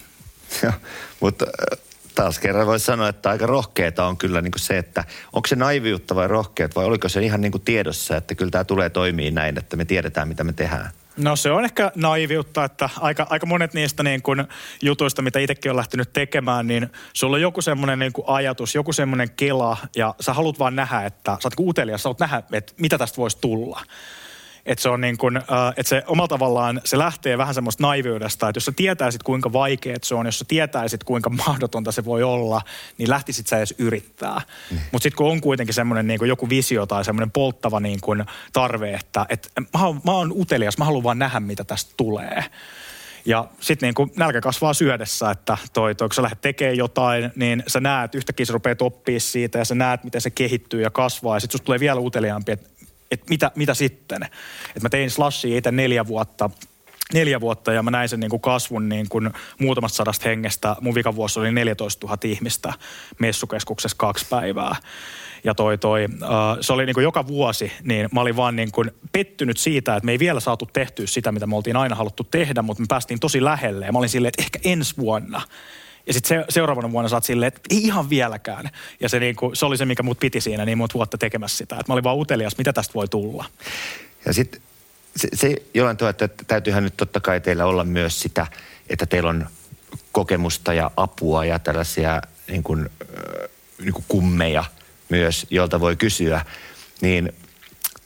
Ja, mutta äh, taas kerran voisi sanoa, että aika rohkeeta on kyllä niin kuin se, että onko se naiviutta vai rohkeet vai oliko se ihan niin kuin tiedossa, että kyllä tämä tulee toimii näin, että me tiedetään mitä me tehdään. No se on ehkä naiviutta, että aika, aika monet niistä niin kuin jutuista, mitä itsekin on lähtenyt tekemään, niin sulla on joku semmoinen niin ajatus, joku semmoinen kela ja sä haluat vaan nähdä, että sä oot utelias, sä haluat nähdä, että mitä tästä voisi tulla. Että se on niin kuin, äh, että se omalla tavallaan, se lähtee vähän semmoista naiviudesta, että jos sä tietäisit kuinka vaikeet se on, jos sä tietäisit kuinka mahdotonta se voi olla, niin lähtisit sä edes yrittää. Mm. Mutta sitten kun on kuitenkin semmoinen niin kuin joku visio tai semmoinen polttava niin kuin tarve, että, että mä, oon, mä oon utelias, mä haluan vaan nähdä, mitä tästä tulee. Ja sitten niin nälkä kasvaa syödessä, että toi, toi, kun sä lähdet tekemään jotain, niin sä näet, yhtäkkiä sä rupeat oppia siitä ja sä näet, miten se kehittyy ja kasvaa. Ja sitten tulee vielä uteliaampi, että että mitä, mitä sitten. Että mä tein slashia itse neljä vuotta neljä vuotta ja mä näin sen niin kuin kasvun niin kuin muutamasta sadasta hengestä. Mun vikavuosi oli 14 000 ihmistä messukeskuksessa kaksi päivää. Ja toi, toi, uh, se oli niin kuin joka vuosi, niin mä olin vaan niin kuin pettynyt siitä, että me ei vielä saatu tehtyä sitä, mitä me oltiin aina haluttu tehdä, mutta me päästiin tosi lähelle. Ja mä olin silleen, että ehkä ensi vuonna. Ja sitten se, seuraavana vuonna saat silleen, että ei ihan vieläkään. Ja se, niin kuin, se oli se, mikä mut piti siinä niin monta vuotta tekemässä sitä. Että mä olin vaan utelias, mitä tästä voi tulla. Ja sitten se, se jollain tavalla, että täytyyhän nyt totta kai teillä olla myös sitä, että teillä on kokemusta ja apua ja tällaisia niin kuin, niin kuin kummeja myös, joilta voi kysyä. Niin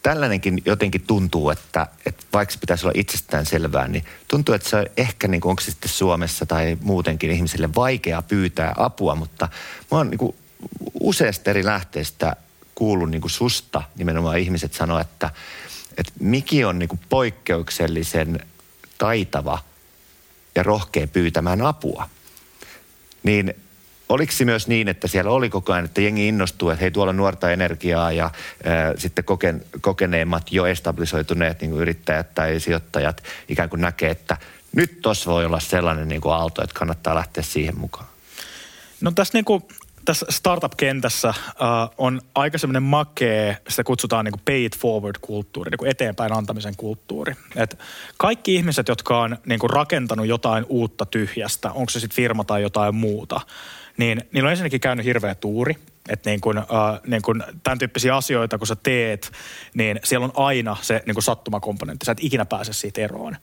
tällainenkin jotenkin tuntuu, että, että vaikka pitäisi olla itsestään selvää, niin tuntuu, että se on ehkä, niin kuin, onko se sitten Suomessa tai muutenkin ihmisille vaikea pyytää apua, mutta mä oon niin useasta eri lähteestä kuullut niin kuin susta nimenomaan ihmiset sanoa, että, että Miki on niin kuin poikkeuksellisen taitava ja rohkea pyytämään apua. Niin oliko se myös niin, että siellä oli koko ajan, että jengi innostuu, että hei tuolla nuorta energiaa ja ää, sitten koken, kokeneemmat jo establisoituneet niin kuin yrittäjät tai sijoittajat ikään kuin näkee, että nyt tuossa voi olla sellainen niin kuin aalto, että kannattaa lähteä siihen mukaan? No tässä niin kuin tässä startup-kentässä uh, on aika semmoinen makee, sitä kutsutaan niin kuin pay it forward-kulttuuri, niin kuin eteenpäin antamisen kulttuuri. Et kaikki ihmiset, jotka on niin kuin rakentanut jotain uutta tyhjästä, onko se sitten firma tai jotain muuta, niin niillä on ensinnäkin käynyt hirveä tuuri. Että niin kun, uh, niin kun tämän tyyppisiä asioita, kun sä teet, niin siellä on aina se niin kun sattumakomponentti. Sä et ikinä pääse siitä eroon.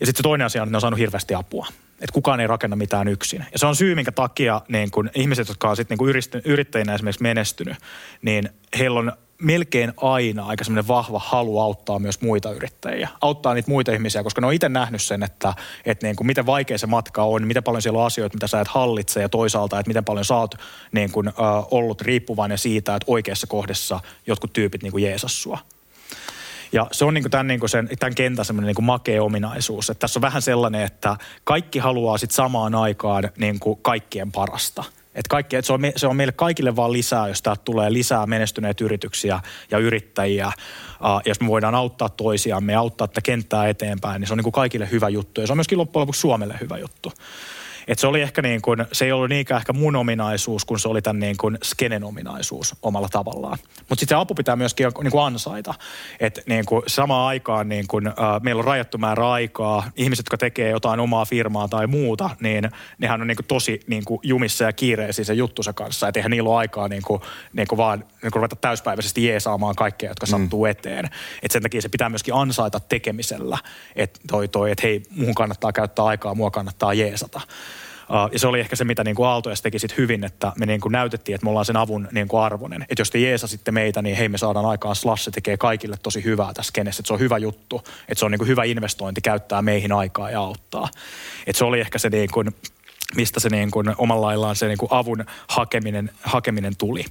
Ja sitten se toinen asia on, että ne on saanut hirveästi apua. Että kukaan ei rakenna mitään yksin. Ja se on syy, minkä takia niin kun ihmiset, jotka on sitten niin yrittäjinä esimerkiksi menestynyt, niin heillä on melkein aina aika semmoinen vahva halu auttaa myös muita yrittäjiä. Auttaa niitä muita ihmisiä, koska ne on itse nähnyt sen, että, että niin kuin miten vaikea se matka on, miten paljon siellä on asioita, mitä sä et hallitse ja toisaalta, että miten paljon sä oot niin kuin, äh, ollut riippuvainen siitä, että oikeassa kohdassa jotkut tyypit niin kuin jeesas sua. Ja se on niin kuin tämän, niin kuin sen, tämän kentän semmoinen niin kuin makea ominaisuus. Että tässä on vähän sellainen, että kaikki haluaa sitten samaan aikaan niin kuin kaikkien parasta – et kaikki, et se, on, se on meille kaikille vaan lisää, jos täältä tulee lisää menestyneitä yrityksiä ja yrittäjiä. Uh, jos me voidaan auttaa toisiamme ja auttaa tätä kenttää eteenpäin, niin se on niin kuin kaikille hyvä juttu. Ja se on myöskin loppujen lopuksi Suomelle hyvä juttu. Et se oli ehkä niin kuin, se ei ollut niinkään ehkä mun ominaisuus, kun se oli tämän niin kuin skenen ominaisuus omalla tavallaan. Mutta sitten se apu pitää myöskin niin kuin ansaita. Että niin kuin samaan aikaan niin kuin, äh, meillä on rajattu määrä aikaa. Ihmiset, jotka tekee jotain omaa firmaa tai muuta, niin nehän on niin kuin tosi niin kuin jumissa ja kiireisiä sen juttusa kanssa. Että eihän niillä ole aikaa niin kuin, niin kuin vaan niin kuin ruveta täyspäiväisesti jeesaamaan kaikkea, jotka mm. sattuu eteen. Että sen takia se pitää myöskin ansaita tekemisellä. Että toi, toi, että hei, muuhun kannattaa käyttää aikaa, mua kannattaa jeesata. Uh, ja se oli ehkä se, mitä niin kuin Aaltojas teki sit hyvin, että me niin kuin näytettiin, että me ollaan sen avun niin kuin arvoinen. Että jos te jeesasitte meitä, niin hei me saadaan aikaan Slash, se tekee kaikille tosi hyvää tässä kenessä. Että se on hyvä juttu, että se on niin kuin hyvä investointi käyttää meihin aikaa ja auttaa. Että se oli ehkä se niin kuin, mistä se niin kuin omalla laillaan se niin kuin avun hakeminen, hakeminen tuli.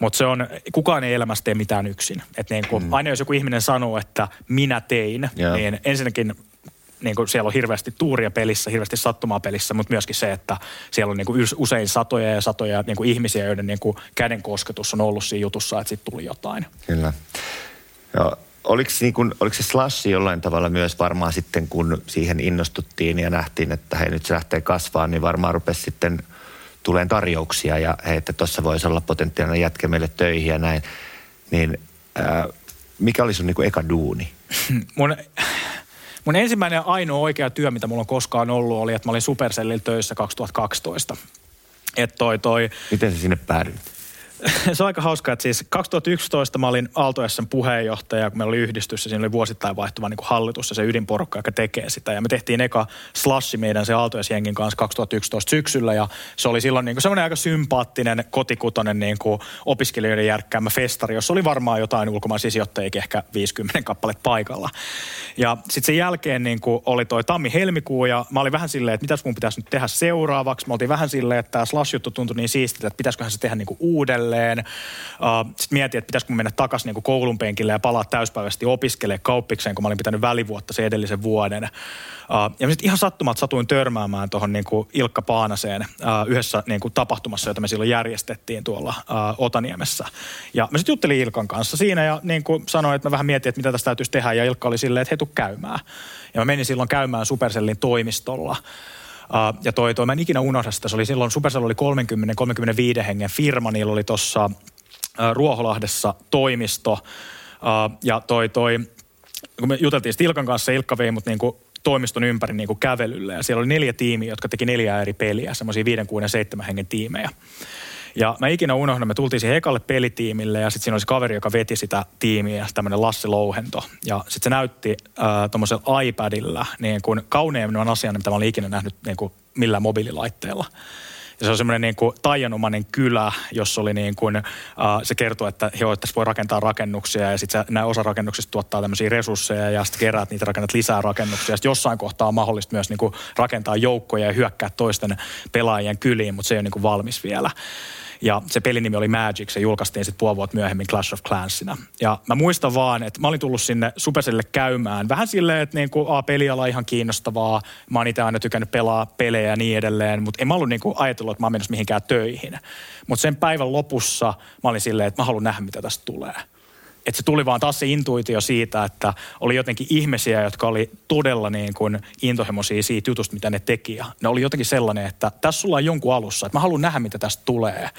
Mutta se on, kukaan ei elämässä tee mitään yksin. Et niin kuin, mm. Aina jos joku ihminen sanoo, että minä tein, yeah. niin ensinnäkin niin kuin siellä on hirveästi tuuria pelissä, hirveästi sattumaa pelissä, mutta myöskin se, että siellä on niin kuin usein satoja ja satoja niin kuin ihmisiä, joiden niin kuin käden kosketus on ollut siinä jutussa, että sitten tuli jotain. Kyllä. Ja oliko, niin kuin, oliko se slashi jollain tavalla myös varmaan sitten, kun siihen innostuttiin ja nähtiin, että hei nyt se lähtee kasvaa, niin varmaan rupesi sitten tulee tarjouksia ja hei, että tuossa voisi olla potentiaalinen jätkä meille töihin ja näin. Niin ää, mikä oli sun niin kuin eka duuni? Mun Mun ensimmäinen ainoa oikea työ, mitä mulla on koskaan ollut, oli, että mä olin Supercellillä töissä 2012. Et toi, toi, Miten se sinne päädyit? [LAUGHS] se on aika hauskaa, että siis 2011 mä olin aalto puheenjohtaja, kun meillä oli yhdistys ja siinä oli vuosittain vaihtuva niin hallitus ja se ydinporukka, joka tekee sitä. Ja me tehtiin eka slashi meidän se aalto jengin kanssa 2011 syksyllä ja se oli silloin niin kuin semmoinen aika sympaattinen kotikutonen niin kuin opiskelijoiden järkkäämä festari, jossa oli varmaan jotain ulkomaisia sijoittajia, ehkä 50 kappale paikalla. Ja sitten sen jälkeen niin kuin oli toi tammi-helmikuu ja mä olin vähän silleen, että mitäs mun pitäisi nyt tehdä seuraavaksi. Mä oltiin vähän silleen, että tämä slash-juttu tuntui niin siistiltä, että pitäisiköhän se tehdä niin kuin uudelleen edelleen. Uh, Sitten mietin, että pitäisikö mennä takaisin niin koulun penkille ja palaa täyspäiväisesti opiskelemaan kauppikseen, kun mä olin pitänyt välivuotta sen edellisen vuoden. Uh, ja sitten ihan sattumat satuin törmäämään tuohon niin Ilkka Paanaseen uh, yhdessä niin kuin tapahtumassa, jota me silloin järjestettiin tuolla uh, Otaniemessä. Ja mä sitten juttelin Ilkan kanssa siinä ja niin kuin sanoin, että mä vähän mietin, että mitä tästä täytyisi tehdä. Ja Ilkka oli silleen, että he käymään. Ja mä menin silloin käymään Supercellin toimistolla. Ja toi, toi, mä en ikinä unohda sitä. Se oli silloin, Supercell oli 30-35 hengen firma. Niillä oli tuossa Ruoholahdessa toimisto. Ja toi, toi, kun me juteltiin Ilkan kanssa, Ilkka vei mut niinku toimiston ympäri niinku kävelylle. Ja siellä oli neljä tiimiä, jotka teki neljä eri peliä, semmoisia viiden, kuuden, seitsemän hengen tiimejä. Ja mä ikinä unohdan, me tultiin siihen ekalle pelitiimille ja sitten siinä oli se kaveri, joka veti sitä tiimiä, tämmöinen Lassi Louhento. Ja sitten se näytti äh, tuommoisella iPadilla niin kuin kauneimman asian, mitä mä olin ikinä nähnyt niin kuin millään mobiililaitteella. Ja se on semmoinen niin kuin taianomainen kylä, jossa oli niin kuin, uh, se kertoo, että joo, tässä voi rakentaa rakennuksia ja sitten nämä osa rakennuksista tuottaa tämmöisiä resursseja ja sitten keräät niitä rakennat lisää rakennuksia. Sitten jossain kohtaa on mahdollista myös niin kuin rakentaa joukkoja ja hyökkää toisten pelaajien kyliin, mutta se ei ole niin kuin valmis vielä. Ja se pelinimi oli Magic, se julkaistiin sitten puoli vuotta myöhemmin Clash of Clansina. Ja mä muistan vaan, että mä olin tullut sinne Supercellille käymään. Vähän silleen, että niinku, a, peliala ihan kiinnostavaa. Mä oon itse aina tykännyt pelaa pelejä ja niin edelleen. Mutta en mä ollut niinku ajatellut, että mä oon mihinkään töihin. Mutta sen päivän lopussa mä olin silleen, että mä haluan nähdä, mitä tästä tulee että se tuli vaan taas se intuitio siitä, että oli jotenkin ihmisiä, jotka oli todella niin kuin intohimoisia siitä jutusta, mitä ne teki. Ja ne oli jotenkin sellainen, että tässä sulla on jonkun alussa, että mä haluan nähdä, mitä tästä tulee.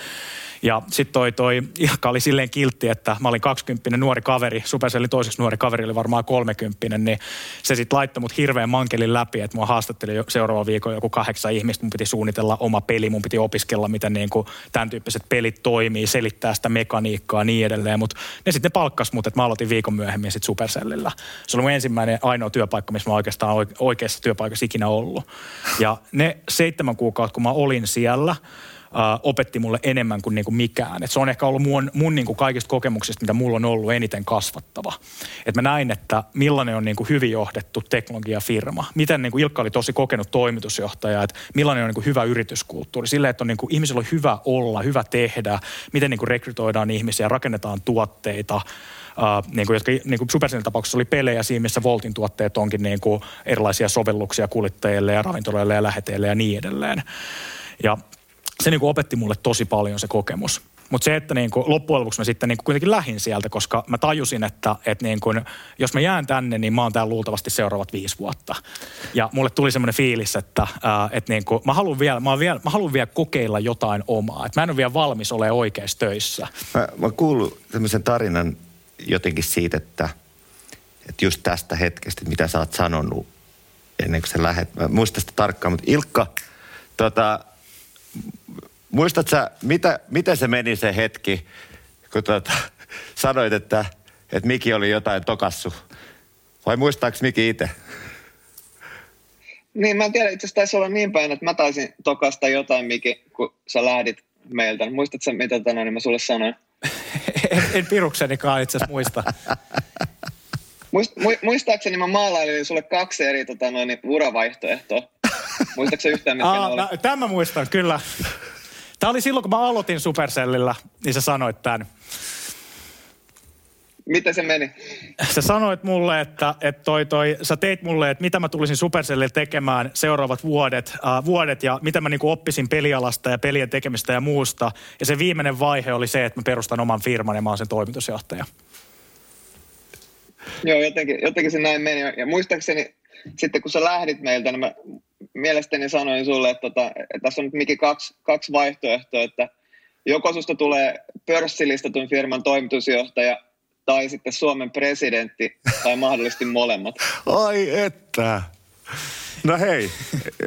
Ja sitten toi, toi Ilkka oli silleen kiltti, että mä olin 20 nuori kaveri, Supercellin toiseksi nuori kaveri oli varmaan 30, niin se sitten laittoi mut hirveän mankelin läpi, että mua haastatteli seuraava viikon joku kahdeksan ihmistä, mun piti suunnitella oma peli, mun piti opiskella, miten niin tämän tyyppiset pelit toimii, selittää sitä mekaniikkaa ja niin edelleen, mutta ne sitten palkkas mut, että mä aloitin viikon myöhemmin sitten Supercellillä. Se oli mun ensimmäinen ainoa työpaikka, missä mä oikeastaan oikeassa työpaikassa ikinä ollut. Ja ne seitsemän kuukautta, kun mä olin siellä, opetti mulle enemmän kuin, niin kuin mikään. Et se on ehkä ollut mun, mun niin kuin kaikista kokemuksista, mitä mulla on ollut eniten kasvattava. Et mä näin, että millainen on niin kuin hyvin johdettu teknologiafirma. Miten niin kuin Ilkka oli tosi kokenut toimitusjohtaja, että millainen on niin kuin hyvä yrityskulttuuri. Sille, että on niin kuin, ihmisillä on hyvä olla, hyvä tehdä, miten niin kuin rekrytoidaan ihmisiä, rakennetaan tuotteita, Uh, niin kuin, jotka niin kuin Supercellin tapauksessa oli pelejä siinä, missä Voltin tuotteet onkin niin kuin erilaisia sovelluksia kuluttajille ja ravintoloille ja läheteille ja niin edelleen. Ja se niin kuin opetti mulle tosi paljon se kokemus. Mutta se, että niin kuin, loppujen lopuksi mä sitten niin kuin kuitenkin lähin sieltä, koska mä tajusin, että, että niin kuin, jos mä jään tänne, niin mä oon täällä luultavasti seuraavat viisi vuotta. Ja mulle tuli semmoinen fiilis, että, ää, että niin kuin, mä haluan vielä, mä, vielä, mä haluan vielä kokeilla jotain omaa. Että mä en ole vielä valmis olemaan oikeassa töissä. Mä, mä kuullut tämmöisen tarinan jotenkin siitä, että, että just tästä hetkestä, mitä sä oot sanonut ennen kuin sä lähet. Mä muistan sitä tarkkaan, mutta Ilkka, tota, Muistatko sä, mitä, miten se meni se hetki, kun tuota, sanoit, että, että Miki oli jotain tokassu? Vai muistaaks Miki itse? Niin, mä en tiedä, itse asiassa taisi olla niin päin, että mä taisin tokasta jotain, Miki, kun sä lähdit meiltä. Muistatko sä, mitä tänään niin mä sulle sanoin? [LAUGHS] en, en piruksenikaan itse asiassa muista. Muist, muistaakseni mä maalailin sulle kaksi eri tota, noin, uravaihtoehtoa. Muistatko yhtään, mitkä Aa, oli? Tämän muistan, kyllä. Tämä oli silloin, kun mä aloitin Supercellillä, niin sä sanoit tämän. Miten se meni? Sä sanoit mulle, että, että toi, toi, sä teit mulle, että mitä mä tulisin Supercellille tekemään seuraavat vuodet, äh, vuodet ja mitä mä niinku oppisin pelialasta ja pelien tekemistä ja muusta. Ja se viimeinen vaihe oli se, että mä perustan oman firman ja mä oon sen toimitusjohtaja. Joo, jotenkin, jotenkin se näin meni. Ja muistaakseni sitten kun sä lähdit meiltä, niin mä mielestäni sanoin sulle, että, tota, että tässä on nyt mikin kaksi, kaksi vaihtoehtoa, että joko susta tulee pörssilistatun firman toimitusjohtaja tai sitten Suomen presidentti tai mahdollisesti molemmat. [LAUGHS] Ai että. No hei,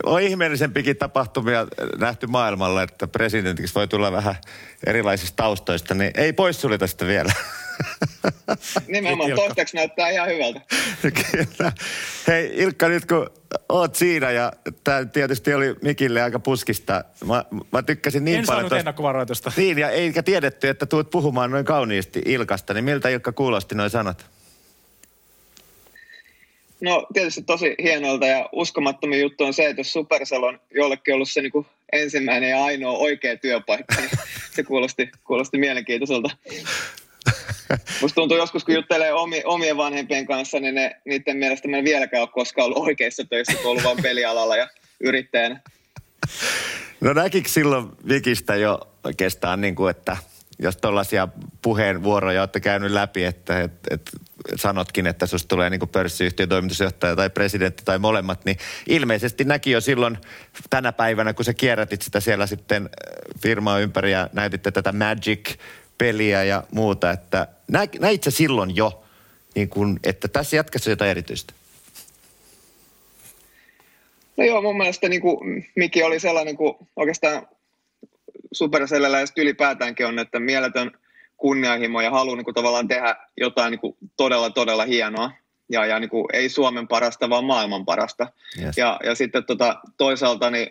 on ihmeellisempikin tapahtumia nähty maailmalla, että presidentiksi voi tulla vähän erilaisista taustoista, niin ei poissulita sitä vielä. [LAUGHS] [LAUGHS] Nimenomaan, toistaiseksi näyttää ihan hyvältä. [LAUGHS] Kyllä. Hei Ilkka, nyt kun oot siinä ja tämä tietysti oli Mikille aika puskista. Mä, mä tykkäsin niin en paljon. En saanut ennakkovaroitusta. Niin, ja eikä tiedetty, että tuut puhumaan noin kauniisti Ilkasta. Niin miltä Ilkka kuulosti noin sanat? No tietysti tosi hienolta ja uskomattomin juttu on se, että jos Supercell on jollekin ollut se niin ensimmäinen ja ainoa oikea työpaikka. Niin [LAUGHS] se kuulosti, kuulosti mielenkiintoiselta. [LAUGHS] Musta tuntuu joskus, kun juttelee omi, omien vanhempien kanssa, niin ne, niiden mielestä mä en vieläkään ole koskaan ollut oikeissa töissä, kun ollut vaan pelialalla ja yrittäjänä. No näkikö silloin Vikistä jo oikeastaan, niin kuin, että jos tuollaisia puheenvuoroja olette käynyt läpi, että, että, että sanotkin, että susta tulee niin pörssiyhtiön toimitusjohtaja tai presidentti tai molemmat, niin ilmeisesti näki jo silloin tänä päivänä, kun sä kierrätit sitä siellä sitten äh, firmaa ympäri ja näytitte tätä Magic-peliä ja muuta, että näit sä silloin jo, niin kun, että tässä jatkossa jotain erityistä? No joo, mun mielestä niin kuin Miki oli sellainen kuin oikeastaan Supercellillä ja ylipäätäänkin on, että mieletön kunnianhimo ja halu niin kuin tavallaan tehdä jotain niin kuin todella, todella hienoa. Ja, ja niin kuin, ei Suomen parasta, vaan maailman parasta. Yes. Ja, ja sitten tota, toisaalta niin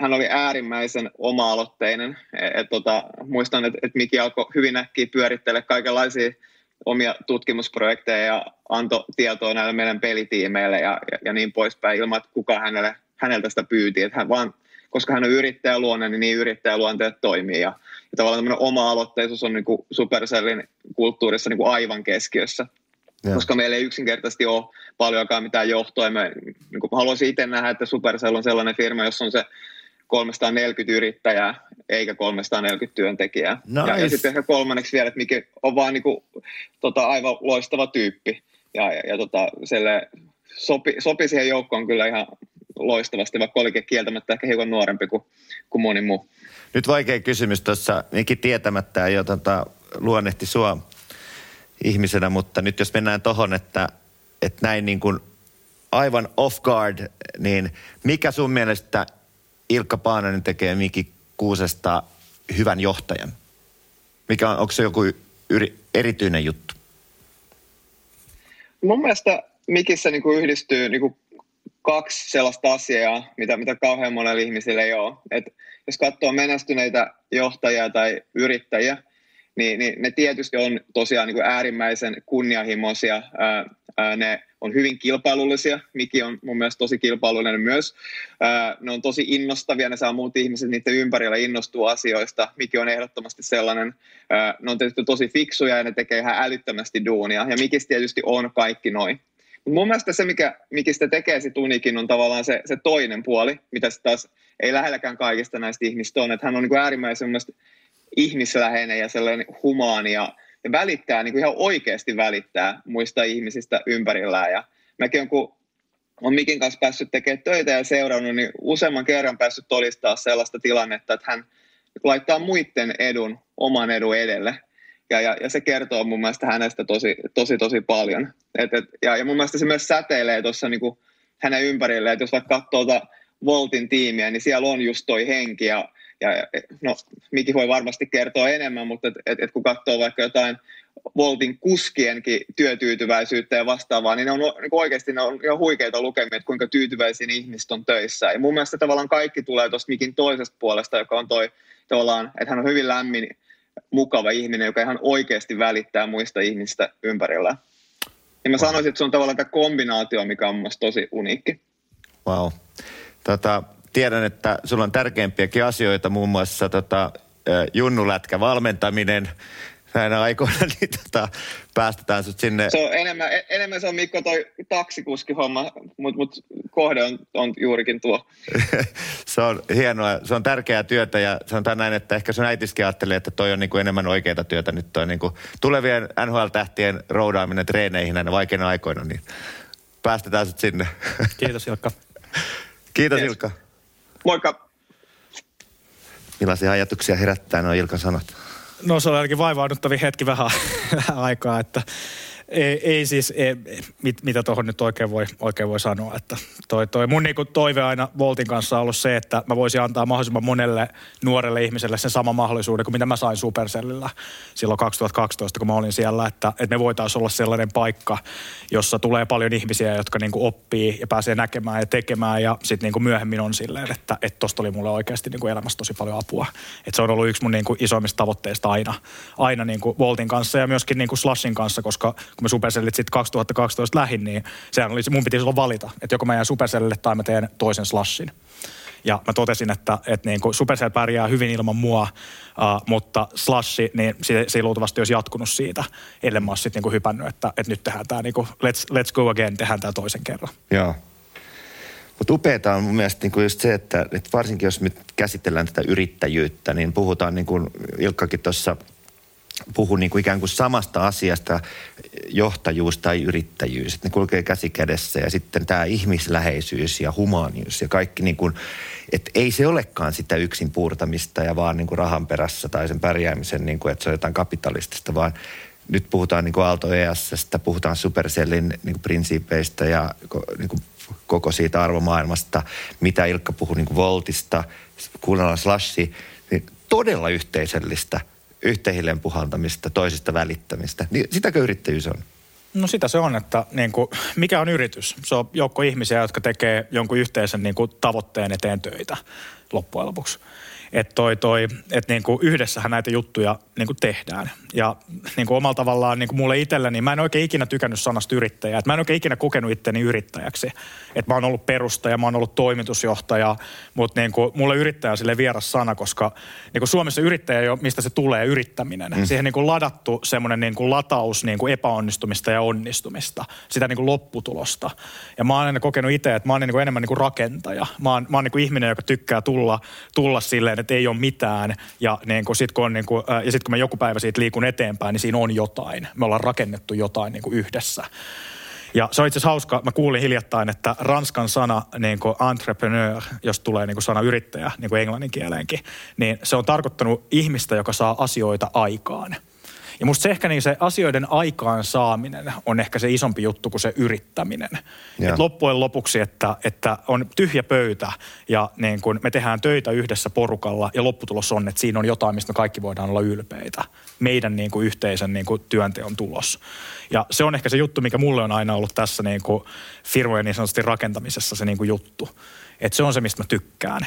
hän oli äärimmäisen oma-aloitteinen. Et, et, tota, muistan, että et Miki alkoi hyvin äkkiä pyörittele kaikenlaisia omia tutkimusprojekteja ja antoi tietoa näille meidän pelitiimeille ja, ja, ja niin poispäin ilman, että kuka hänelle, häneltä sitä pyyti. Että hän vaan, koska hän on yrittäjäluonne, niin niin yrittäjäluonteet toimii. Ja, ja tavallaan oma-aloitteisuus on niin kuin Supercellin kulttuurissa niin kuin aivan keskiössä. Ja. Koska meillä ei yksinkertaisesti ole paljonkaan mitään johtoa. Me, niin haluaisin itse nähdä, että Supercell on sellainen firma, jossa on se 340 yrittäjää eikä 340 työntekijää. Nice. Ja, ja sitten ehkä kolmanneksi vielä, että mikä on vaan niin kuin, tota, aivan loistava tyyppi. Ja, ja, ja tota, selle, sopi, sopi siihen joukkoon kyllä ihan loistavasti, vaikka olikin kieltämättä ehkä hiukan nuorempi kuin, kuin moni muu. Nyt vaikea kysymys tuossa, Miki tietämättä jo tota, luonnehti sua ihmisenä, mutta nyt jos mennään tohon, että, että näin niin kuin aivan off guard, niin mikä sun mielestä Ilkka Paananen tekee Miki Kuusesta hyvän johtajan? Mikä on, onko se joku yri, erityinen juttu? Mun mielestä Mikissä niin kuin yhdistyy niin kuin kaksi sellaista asiaa, mitä, mitä kauhean monelle ihmisille ei ole. Et jos katsoo menestyneitä johtajia tai yrittäjiä, niin, niin ne tietysti on tosiaan niin kuin äärimmäisen kunnianhimoisia. Ää, ää, ne on hyvin kilpailullisia. Miki on mun mielestä tosi kilpailullinen myös. Ää, ne on tosi innostavia, ne saa muut ihmiset niiden ympärillä innostua asioista. Miki on ehdottomasti sellainen. Ää, ne on tietysti tosi fiksuja ja ne tekee ihan älyttömästi duunia. Ja Mikis tietysti on kaikki noin. Mut mun mielestä se, mikä Mikistä tekee sit unikin, on tavallaan se, se toinen puoli, mitä se taas ei lähelläkään kaikista näistä ihmistä on. Että hän on niin kuin äärimmäisen ihmisläheinen ja sellainen humaani ja, ja välittää, niin kuin ihan oikeasti välittää muista ihmisistä ympärillään. Ja mäkin kun on Mikin kanssa päässyt tekemään töitä ja seurannut, niin useamman kerran päässyt todistaa sellaista tilannetta, että hän laittaa muiden edun oman edun edelle. Ja, ja, ja se kertoo mun mielestä hänestä tosi, tosi, tosi paljon. Et, et, ja, ja mun mielestä se myös säteilee tuossa niinku hänen ympärilleen, että jos vaikka katsoo tuota Voltin tiimiä, niin siellä on just toi henki ja ja no, Miki voi varmasti kertoa enemmän, mutta et, et, et kun katsoo vaikka jotain Voltin kuskienkin työtyytyväisyyttä ja vastaavaa, niin ne on niin oikeasti ne on ihan huikeita lukemia, että kuinka tyytyväisiä ihmiset on töissä. Ja mun mielestä tavallaan kaikki tulee tuosta Mikin toisesta puolesta, joka on toi tavallaan, että hän on hyvin lämmin, mukava ihminen, joka ihan oikeasti välittää muista ihmistä ympärillä. Ja mä sanoisin, että se on tavallaan tämä kombinaatio, mikä on mun tosi uniikki. Wow. Tota, tiedän, että sulla on tärkeimpiäkin asioita, muun muassa tota, junnulätkä valmentaminen näinä aikoina, [LAUGHS] niin tota, päästetään sut sinne. Se on enemmän, e, enemmän se on Mikko toi taksikuskihomma, mutta mut kohde on, on juurikin tuo. [LAUGHS] se on hienoa, se on tärkeää työtä ja sanotaan näin, että ehkä sun äitiskin ajattelee, että toi on niinku enemmän oikeaa työtä nyt toi niinku tulevien NHL-tähtien roudaaminen treeneihin näinä vaikeina aikoina, niin päästetään sut sinne. Kiitos Ilkka. [LAUGHS] Kiitos yes. Ilkka. Moikka. Millaisia ajatuksia herättää nuo Ilkan sanat? No se on ainakin vaivauduttavia hetki vähän, [LAUGHS] vähän aikaa, että ei, ei siis, ei, mit, mitä tuohon nyt oikein voi, oikein voi sanoa. Että toi, toi mun niinku toive aina Voltin kanssa on ollut se, että mä voisin antaa mahdollisimman monelle nuorelle ihmiselle sen sama mahdollisuuden kuin mitä mä sain Supercellillä silloin 2012, kun mä olin siellä. Että, että me voitaisiin olla sellainen paikka, jossa tulee paljon ihmisiä, jotka niinku oppii ja pääsee näkemään ja tekemään. Ja sitten niinku myöhemmin on silleen, että tosta oli mulle oikeasti niinku elämässä tosi paljon apua. Et se on ollut yksi mun niinku isoimmista tavoitteista aina, aina niinku Voltin kanssa ja myöskin niinku Slashin kanssa, koska kun me Supercellit sitten 2012 lähin, niin sehän oli, mun piti silloin valita, että joko mä jään Supercellille tai mä teen toisen slashin. Ja mä totesin, että, että niin kuin Supercell pärjää hyvin ilman mua, uh, mutta Slashi, niin se, se ei luultavasti olisi jatkunut siitä, ellei mä sitten niin hypännyt, että, että nyt tehdään tämä, niin kuin, let's, let's go again, tehdään tämä toisen kerran. Joo. Mutta upeata on mun mielestä niin kuin just se, että, että varsinkin jos nyt käsitellään tätä yrittäjyyttä, niin puhutaan niin kuin Ilkkakin tuossa puhu niin kuin ikään kuin samasta asiasta, johtajuus tai yrittäjyys. Että ne kulkee käsi kädessä ja sitten tämä ihmisläheisyys ja humaanius ja kaikki niin kuin, että ei se olekaan sitä yksin puurtamista ja vaan niin kuin rahan perässä tai sen pärjäämisen, niin kuin, että se on jotain kapitalistista, vaan nyt puhutaan niin kuin Aalto ESstä, puhutaan Supercellin niin kuin prinsiipeistä ja niin kuin koko siitä arvomaailmasta, mitä Ilkka puhui niin kuin Voltista, kuunnellaan Slashi, niin todella yhteihilleen puhaltamista, toisista välittämistä. Niin sitäkö yrittäjyys on? No sitä se on, että niin kuin, mikä on yritys? Se on joukko ihmisiä, jotka tekee jonkun yhteisen niin kuin, tavoitteen eteen töitä loppujen lopuksi. Että toi, toi, et niinku yhdessähän näitä juttuja niinku tehdään. Ja niinku omalla tavallaan niinku mulle itselleni, mä en oikein ikinä tykännyt sanasta yrittäjä. Et mä en oikein ikinä kokenut itteni yrittäjäksi. Et mä oon ollut perustaja, mä oon ollut toimitusjohtaja, mutta niinku, mulle yrittäjä on sille vieras sana, koska niinku Suomessa yrittäjä jo, mistä se tulee, yrittäminen. Mm. Siihen niinku ladattu semmoinen niinku lataus niinku epäonnistumista ja onnistumista, sitä niinku lopputulosta. Ja mä oon aina kokenut itse, että mä oon niinku enemmän niinku rakentaja. Mä oon, mä oon niinku ihminen, joka tykkää tulla, tulla silleen, että ei ole mitään. Ja, niin kuin, sit, kun on, niin kuin, ja sitten kun mä joku päivä siitä liikun eteenpäin, niin siinä on jotain. Me ollaan rakennettu jotain niin kuin yhdessä. Ja se on itse asiassa hauska. Mä kuulin hiljattain, että ranskan sana niin kuin entrepreneur, jos tulee niin kuin sana yrittäjä niin kuin englannin kieleenkin, niin se on tarkoittanut ihmistä, joka saa asioita aikaan – ja musta se ehkä niin se asioiden aikaan saaminen on ehkä se isompi juttu kuin se yrittäminen. Et loppujen lopuksi, että, että on tyhjä pöytä ja niin kun me tehdään töitä yhdessä porukalla ja lopputulos on, että siinä on jotain, mistä me kaikki voidaan olla ylpeitä. Meidän niin kuin yhteisen niin kuin työnteon tulos. Ja se on ehkä se juttu, mikä mulle on aina ollut tässä niin kuin firmojen niin sanotusti rakentamisessa se niin kuin juttu. Että se on se, mistä mä tykkään,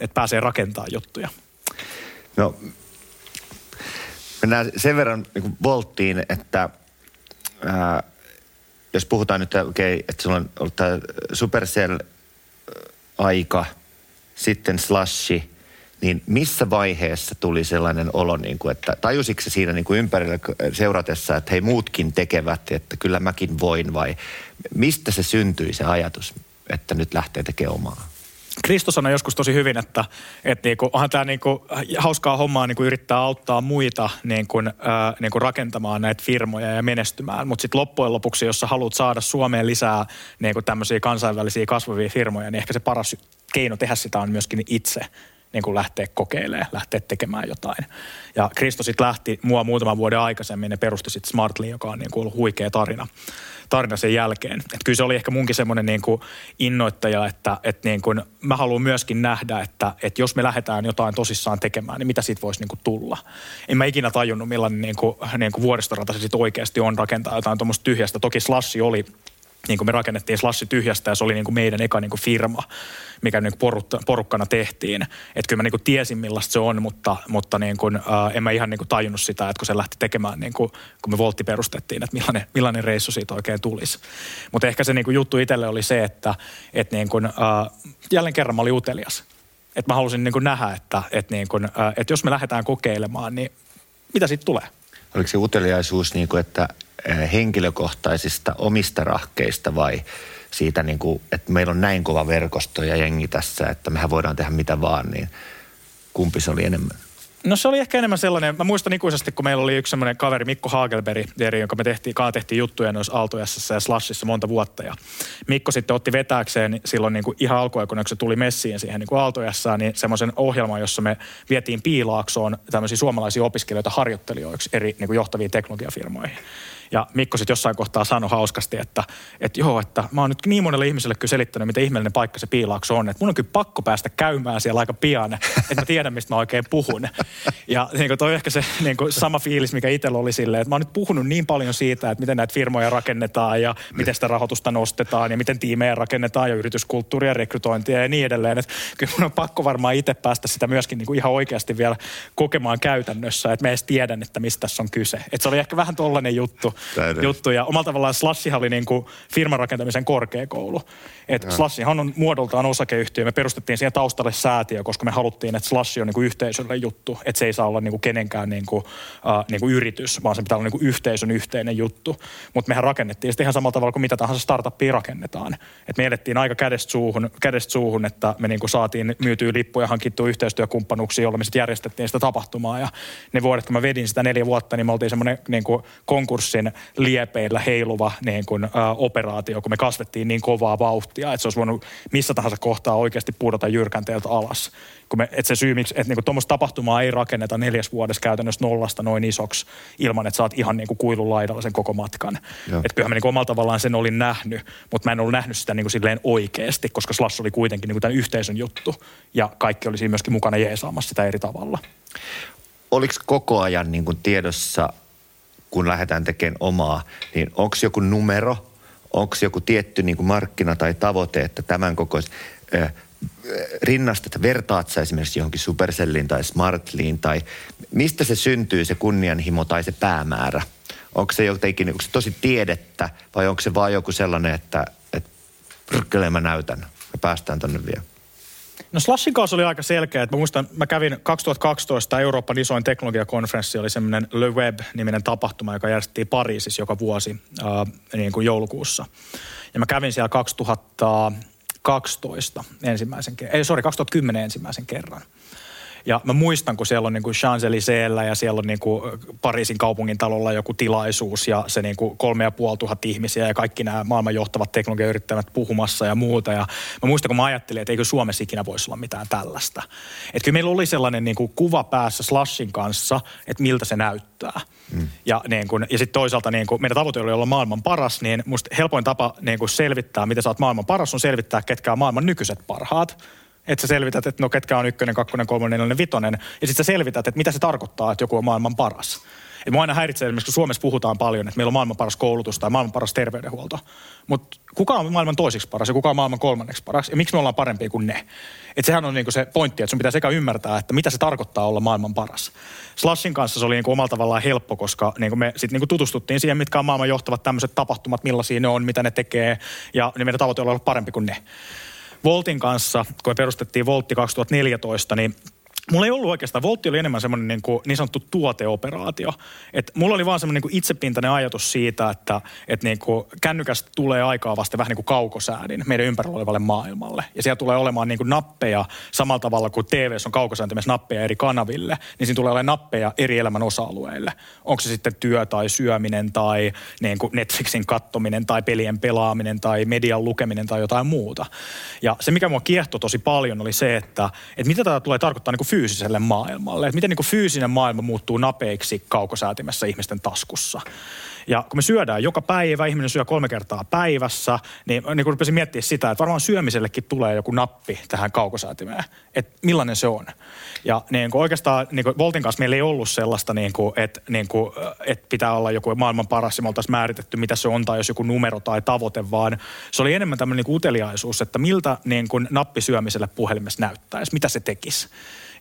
että pääsee rakentamaan juttuja. No Mennään sen verran niin volttiin, että ää, jos puhutaan nyt, okay, että sulla on ollut tämä Supercell-aika, sitten Slashi, niin missä vaiheessa tuli sellainen olo, niin kuin, että tajusitko siinä niin kuin ympärillä seuratessa, että hei muutkin tekevät, että kyllä mäkin voin vai mistä se syntyi se ajatus, että nyt lähtee tekemään omaa? Kristus sanoi joskus tosi hyvin, että, että niinku, onhan tämä niinku, hauskaa hommaa niinku yrittää auttaa muita niinku, äh, niinku rakentamaan näitä firmoja ja menestymään. Mutta sitten loppujen lopuksi, jos sä haluat saada Suomeen lisää niinku, tämmöisiä kansainvälisiä kasvavia firmoja, niin ehkä se paras keino tehdä sitä on myöskin itse niin kuin lähteä kokeilemaan, lähteä tekemään jotain. Ja Kristo sitten lähti mua muutaman vuoden aikaisemmin ja perusti sitten Smartly, joka on niin kuin ollut huikea tarina tarina sen jälkeen. Että kyllä se oli ehkä munkin semmoinen niin kuin innoittaja, että, että niin kuin mä haluan myöskin nähdä, että, että jos me lähdetään jotain tosissaan tekemään, niin mitä siitä voisi niin kuin tulla. En mä ikinä tajunnut, millainen niin kuin, niin kuin vuoristorata se sitten oikeasti on rakentaa jotain tuommoista tyhjästä. Toki Slashi oli niin kuin me rakennettiin Slashi tyhjästä ja se oli niin kuin meidän eka niin kuin firma, mikä niin kuin porukkana tehtiin. Että kyllä mä niin kuin tiesin millaista se on, mutta, mutta niin kuin, ää, en mä ihan niin kuin tajunnut sitä, että kun se lähti tekemään, niin kuin, kun me Voltti perustettiin, että millainen, millainen reissu siitä oikein tulisi. Mutta ehkä se niin kuin juttu itselle oli se, että, että niin kuin, ää, jälleen kerran mä olin utelias. Että mä halusin niin kuin nähdä, että, että, niin kuin, ää, että jos me lähdetään kokeilemaan, niin mitä siitä tulee? Oliko se uteliaisuus niin kuin, että henkilökohtaisista omista rahkeista vai siitä, niin kuin, että meillä on näin kova verkosto ja jengi tässä, että mehän voidaan tehdä mitä vaan, niin kumpi se oli enemmän? No se oli ehkä enemmän sellainen, mä muistan ikuisesti, kun meillä oli yksi semmoinen kaveri, Mikko Hagelberg, jonka me tehtiin, kaa tehtiin juttuja noissa Aaltojassassa ja Slashissa monta vuotta. Ja Mikko sitten otti vetääkseen silloin niin kuin ihan alkuaikoina, kun se tuli messiin siihen niin kuin niin semmoisen ohjelman, jossa me vietiin Piilaaksoon tämmöisiä suomalaisia opiskelijoita harjoittelijoiksi eri niin kuin johtaviin teknologiafirmoihin. Ja Mikko sitten jossain kohtaa sanoi hauskasti, että, että joo, että mä oon nyt niin monelle ihmiselle kyllä selittänyt, miten ihmeellinen paikka se piilaakso on. Että mun on kyllä pakko päästä käymään siellä aika pian, että mä tiedän, mistä mä oikein puhun. Ja niin kuin toi ehkä se niin kuin sama fiilis, mikä itsellä oli silleen, että mä oon nyt puhunut niin paljon siitä, että miten näitä firmoja rakennetaan ja miten sitä rahoitusta nostetaan ja miten tiimejä rakennetaan ja yrityskulttuuria, rekrytointia ja niin edelleen. Että kyllä mun on pakko varmaan itse päästä sitä myöskin niin kuin ihan oikeasti vielä kokemaan käytännössä, että mä edes tiedän, että mistä tässä on kyse. Että se oli ehkä vähän tollainen juttu, juttu. Ja omalla tavallaan Slashihan oli niin kuin firman rakentamisen korkeakoulu. Et Slashihan on muodoltaan osakeyhtiö. Me perustettiin siihen taustalle säätiö, koska me haluttiin, että Slash on niin kuin yhteisölle juttu. Että se ei saa olla niin kuin kenenkään niin kuin, uh, niin kuin yritys, vaan se pitää olla niin kuin yhteisön yhteinen juttu. Mutta mehän rakennettiin sitä ihan samalla tavalla kuin mitä tahansa startuppia rakennetaan. Et me edettiin aika kädestä suuhun, kädestä suuhun että me niin kuin saatiin myytyä lippuja, hankittua yhteistyökumppanuuksia, jolla me sitten järjestettiin sitä tapahtumaa. Ja ne vuodet, kun mä vedin sitä neljä vuotta, niin me oltiin semmoinen niin kuin liepeillä heiluva niin kuin, ä, operaatio, kun me kasvettiin niin kovaa vauhtia, että se olisi voinut missä tahansa kohtaa oikeasti pudota jyrkänteeltä alas. Kun me, että se syy, miksi, että niin tuommoista tapahtumaa ei rakenneta neljäs vuodessa käytännössä nollasta noin isoksi ilman, että saat ihan niin kuin kuilun laidalla sen koko matkan. Että kyllähän mä niin kuin omalla tavallaan sen olin nähnyt, mutta mä en ollut nähnyt sitä niin kuin silleen oikeasti, koska Slash oli kuitenkin niin kuin tämän yhteisön juttu ja kaikki oli siinä myöskin mukana jeesaamassa sitä eri tavalla. Oliko koko ajan niin kuin tiedossa, kun lähdetään tekemään omaa, niin onko joku numero, onko joku tietty niin kuin markkina tai tavoite, että tämän kokois, rinnastat, vertaat sä esimerkiksi johonkin Supercelliin tai Smartliin tai mistä se syntyy se kunnianhimo tai se päämäärä? Onko se jotenkin, onko se tosi tiedettä vai onko se vaan joku sellainen, että, että mä näytän ja päästään tonne vielä? No Slashin kanssa oli aika selkeä. Että mä muistan, mä kävin 2012 Euroopan isoin teknologiakonferenssi, oli semmoinen Le Web-niminen tapahtuma, joka järjestettiin Pariisissa joka vuosi äh, niin kuin joulukuussa. Ja mä kävin siellä 2012 ensimmäisen kerran, ei sorry, 2010 ensimmäisen kerran. Ja mä muistan, kun siellä on niin kuin Champs-Élysées'llä ja siellä on niin kuin Pariisin kaupungin talolla joku tilaisuus ja se niin kuin kolme ja puoli tuhat ihmisiä ja kaikki nämä maailman johtavat teknologiayrittäjät puhumassa ja muuta. Ja mä muistan, kun mä ajattelin, että eikö Suomessa ikinä voisi olla mitään tällaista. Että kyllä meillä oli sellainen niin kuin kuva päässä Slashin kanssa, että miltä se näyttää. Mm. Ja, niin ja sitten toisaalta niin kun meidän tavoite oli olla maailman paras, niin musta helpoin tapa niin kun selvittää, miten sä oot maailman paras, on selvittää, ketkä on maailman nykyiset parhaat että sä selvität, että no ketkä on ykkönen, kakkonen, kolmonen, nelonen, vitonen. Ja sitten sä selvität, että mitä se tarkoittaa, että joku on maailman paras. Et mua aina häiritsee esimerkiksi, kun Suomessa puhutaan paljon, että meillä on maailman paras koulutus tai maailman paras terveydenhuolto. Mutta kuka on maailman toiseksi paras ja kuka on maailman kolmanneksi paras ja miksi me ollaan parempia kuin ne? Et sehän on niinku se pointti, että sun pitää sekä ymmärtää, että mitä se tarkoittaa olla maailman paras. Slashin kanssa se oli niinku omalla tavallaan helppo, koska niinku me sitten niinku tutustuttiin siihen, mitkä on maailman johtavat tämmöiset tapahtumat, millaisia ne on, mitä ne tekee ja niin meidän tavoite on olla parempi kuin ne. Voltin kanssa, kun me perustettiin Voltti 2014, niin Mulla ei ollut oikeastaan, Voltti oli enemmän semmoinen niin, kuin, niin sanottu tuoteoperaatio. Et mulla oli vaan semmoinen niin itsepintainen ajatus siitä, että et niin kuin kännykästä tulee aikaa vasta vähän niin kuin kaukosäädin meidän ympärillä olevalle maailmalle. Ja siellä tulee olemaan niin kuin nappeja samalla tavalla kuin TV on kaukosääntimessä nappeja eri kanaville, niin siinä tulee olemaan nappeja eri elämän osa-alueille. Onko se sitten työ tai syöminen tai niin kuin Netflixin kattominen tai pelien pelaaminen tai median lukeminen tai jotain muuta. Ja se, mikä mua kiehtoi tosi paljon, oli se, että, että mitä tämä tulee tarkoittaa niin kuin fyysiselle maailmalle. Että miten niin kuin fyysinen maailma muuttuu napeiksi kaukosäätimessä ihmisten taskussa. Ja kun me syödään joka päivä, ihminen syö kolme kertaa päivässä, niin, niin kun rupesin miettimään sitä, että varmaan syömisellekin tulee joku nappi tähän kaukosäätimeen, että millainen se on. Ja niin kuin oikeastaan niin kuin Voltin kanssa meillä ei ollut sellaista, niin kuin, että, niin kuin, että pitää olla joku maailman paras ja me oltaisiin määritetty, mitä se on, tai jos joku numero tai tavoite, vaan se oli enemmän tämmöinen niin kuin uteliaisuus, että miltä niin kuin nappi syömiselle puhelimessa näyttäisi, mitä se tekisi.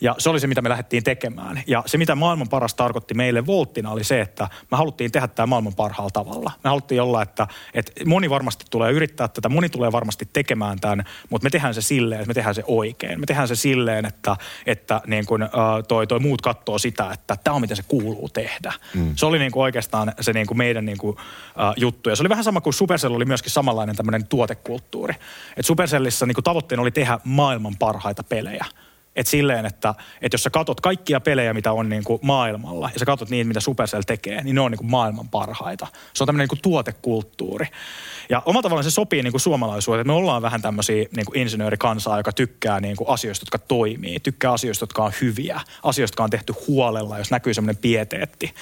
Ja se oli se, mitä me lähdettiin tekemään. Ja se, mitä maailman paras tarkoitti meille Volttina, oli se, että me haluttiin tehdä tämä maailman parhaalla tavalla. Me haluttiin olla, että, että moni varmasti tulee yrittää tätä, moni tulee varmasti tekemään tämän, mutta me tehdään se silleen, että me tehdään se oikein. Me tehdään se silleen, että, että niin kuin, toi, toi muut katsoo sitä, että tämä on miten se kuuluu tehdä. Mm. Se oli niin kuin oikeastaan se niin kuin meidän niin kuin, uh, juttu. Ja se oli vähän sama kuin Supercell oli myöskin samanlainen tämmöinen tuotekulttuuri. Et Supercellissa niin kuin tavoitteena oli tehdä maailman parhaita pelejä. Et silleen, että, että jos sä katot kaikkia pelejä, mitä on niin kuin maailmalla, ja sä katot niitä, mitä Supercell tekee, niin ne on niin kuin maailman parhaita. Se on tämmöinen niin kuin tuotekulttuuri. Ja omalla tavallaan se sopii niin kuin suomalaisuuteen, että me ollaan vähän tämmöisiä niin kuin insinöörikansaa, joka tykkää niin kuin asioista, jotka toimii, tykkää asioista, jotka on hyviä, asioista, jotka on tehty huolella, jos näkyy semmoinen pieteetti.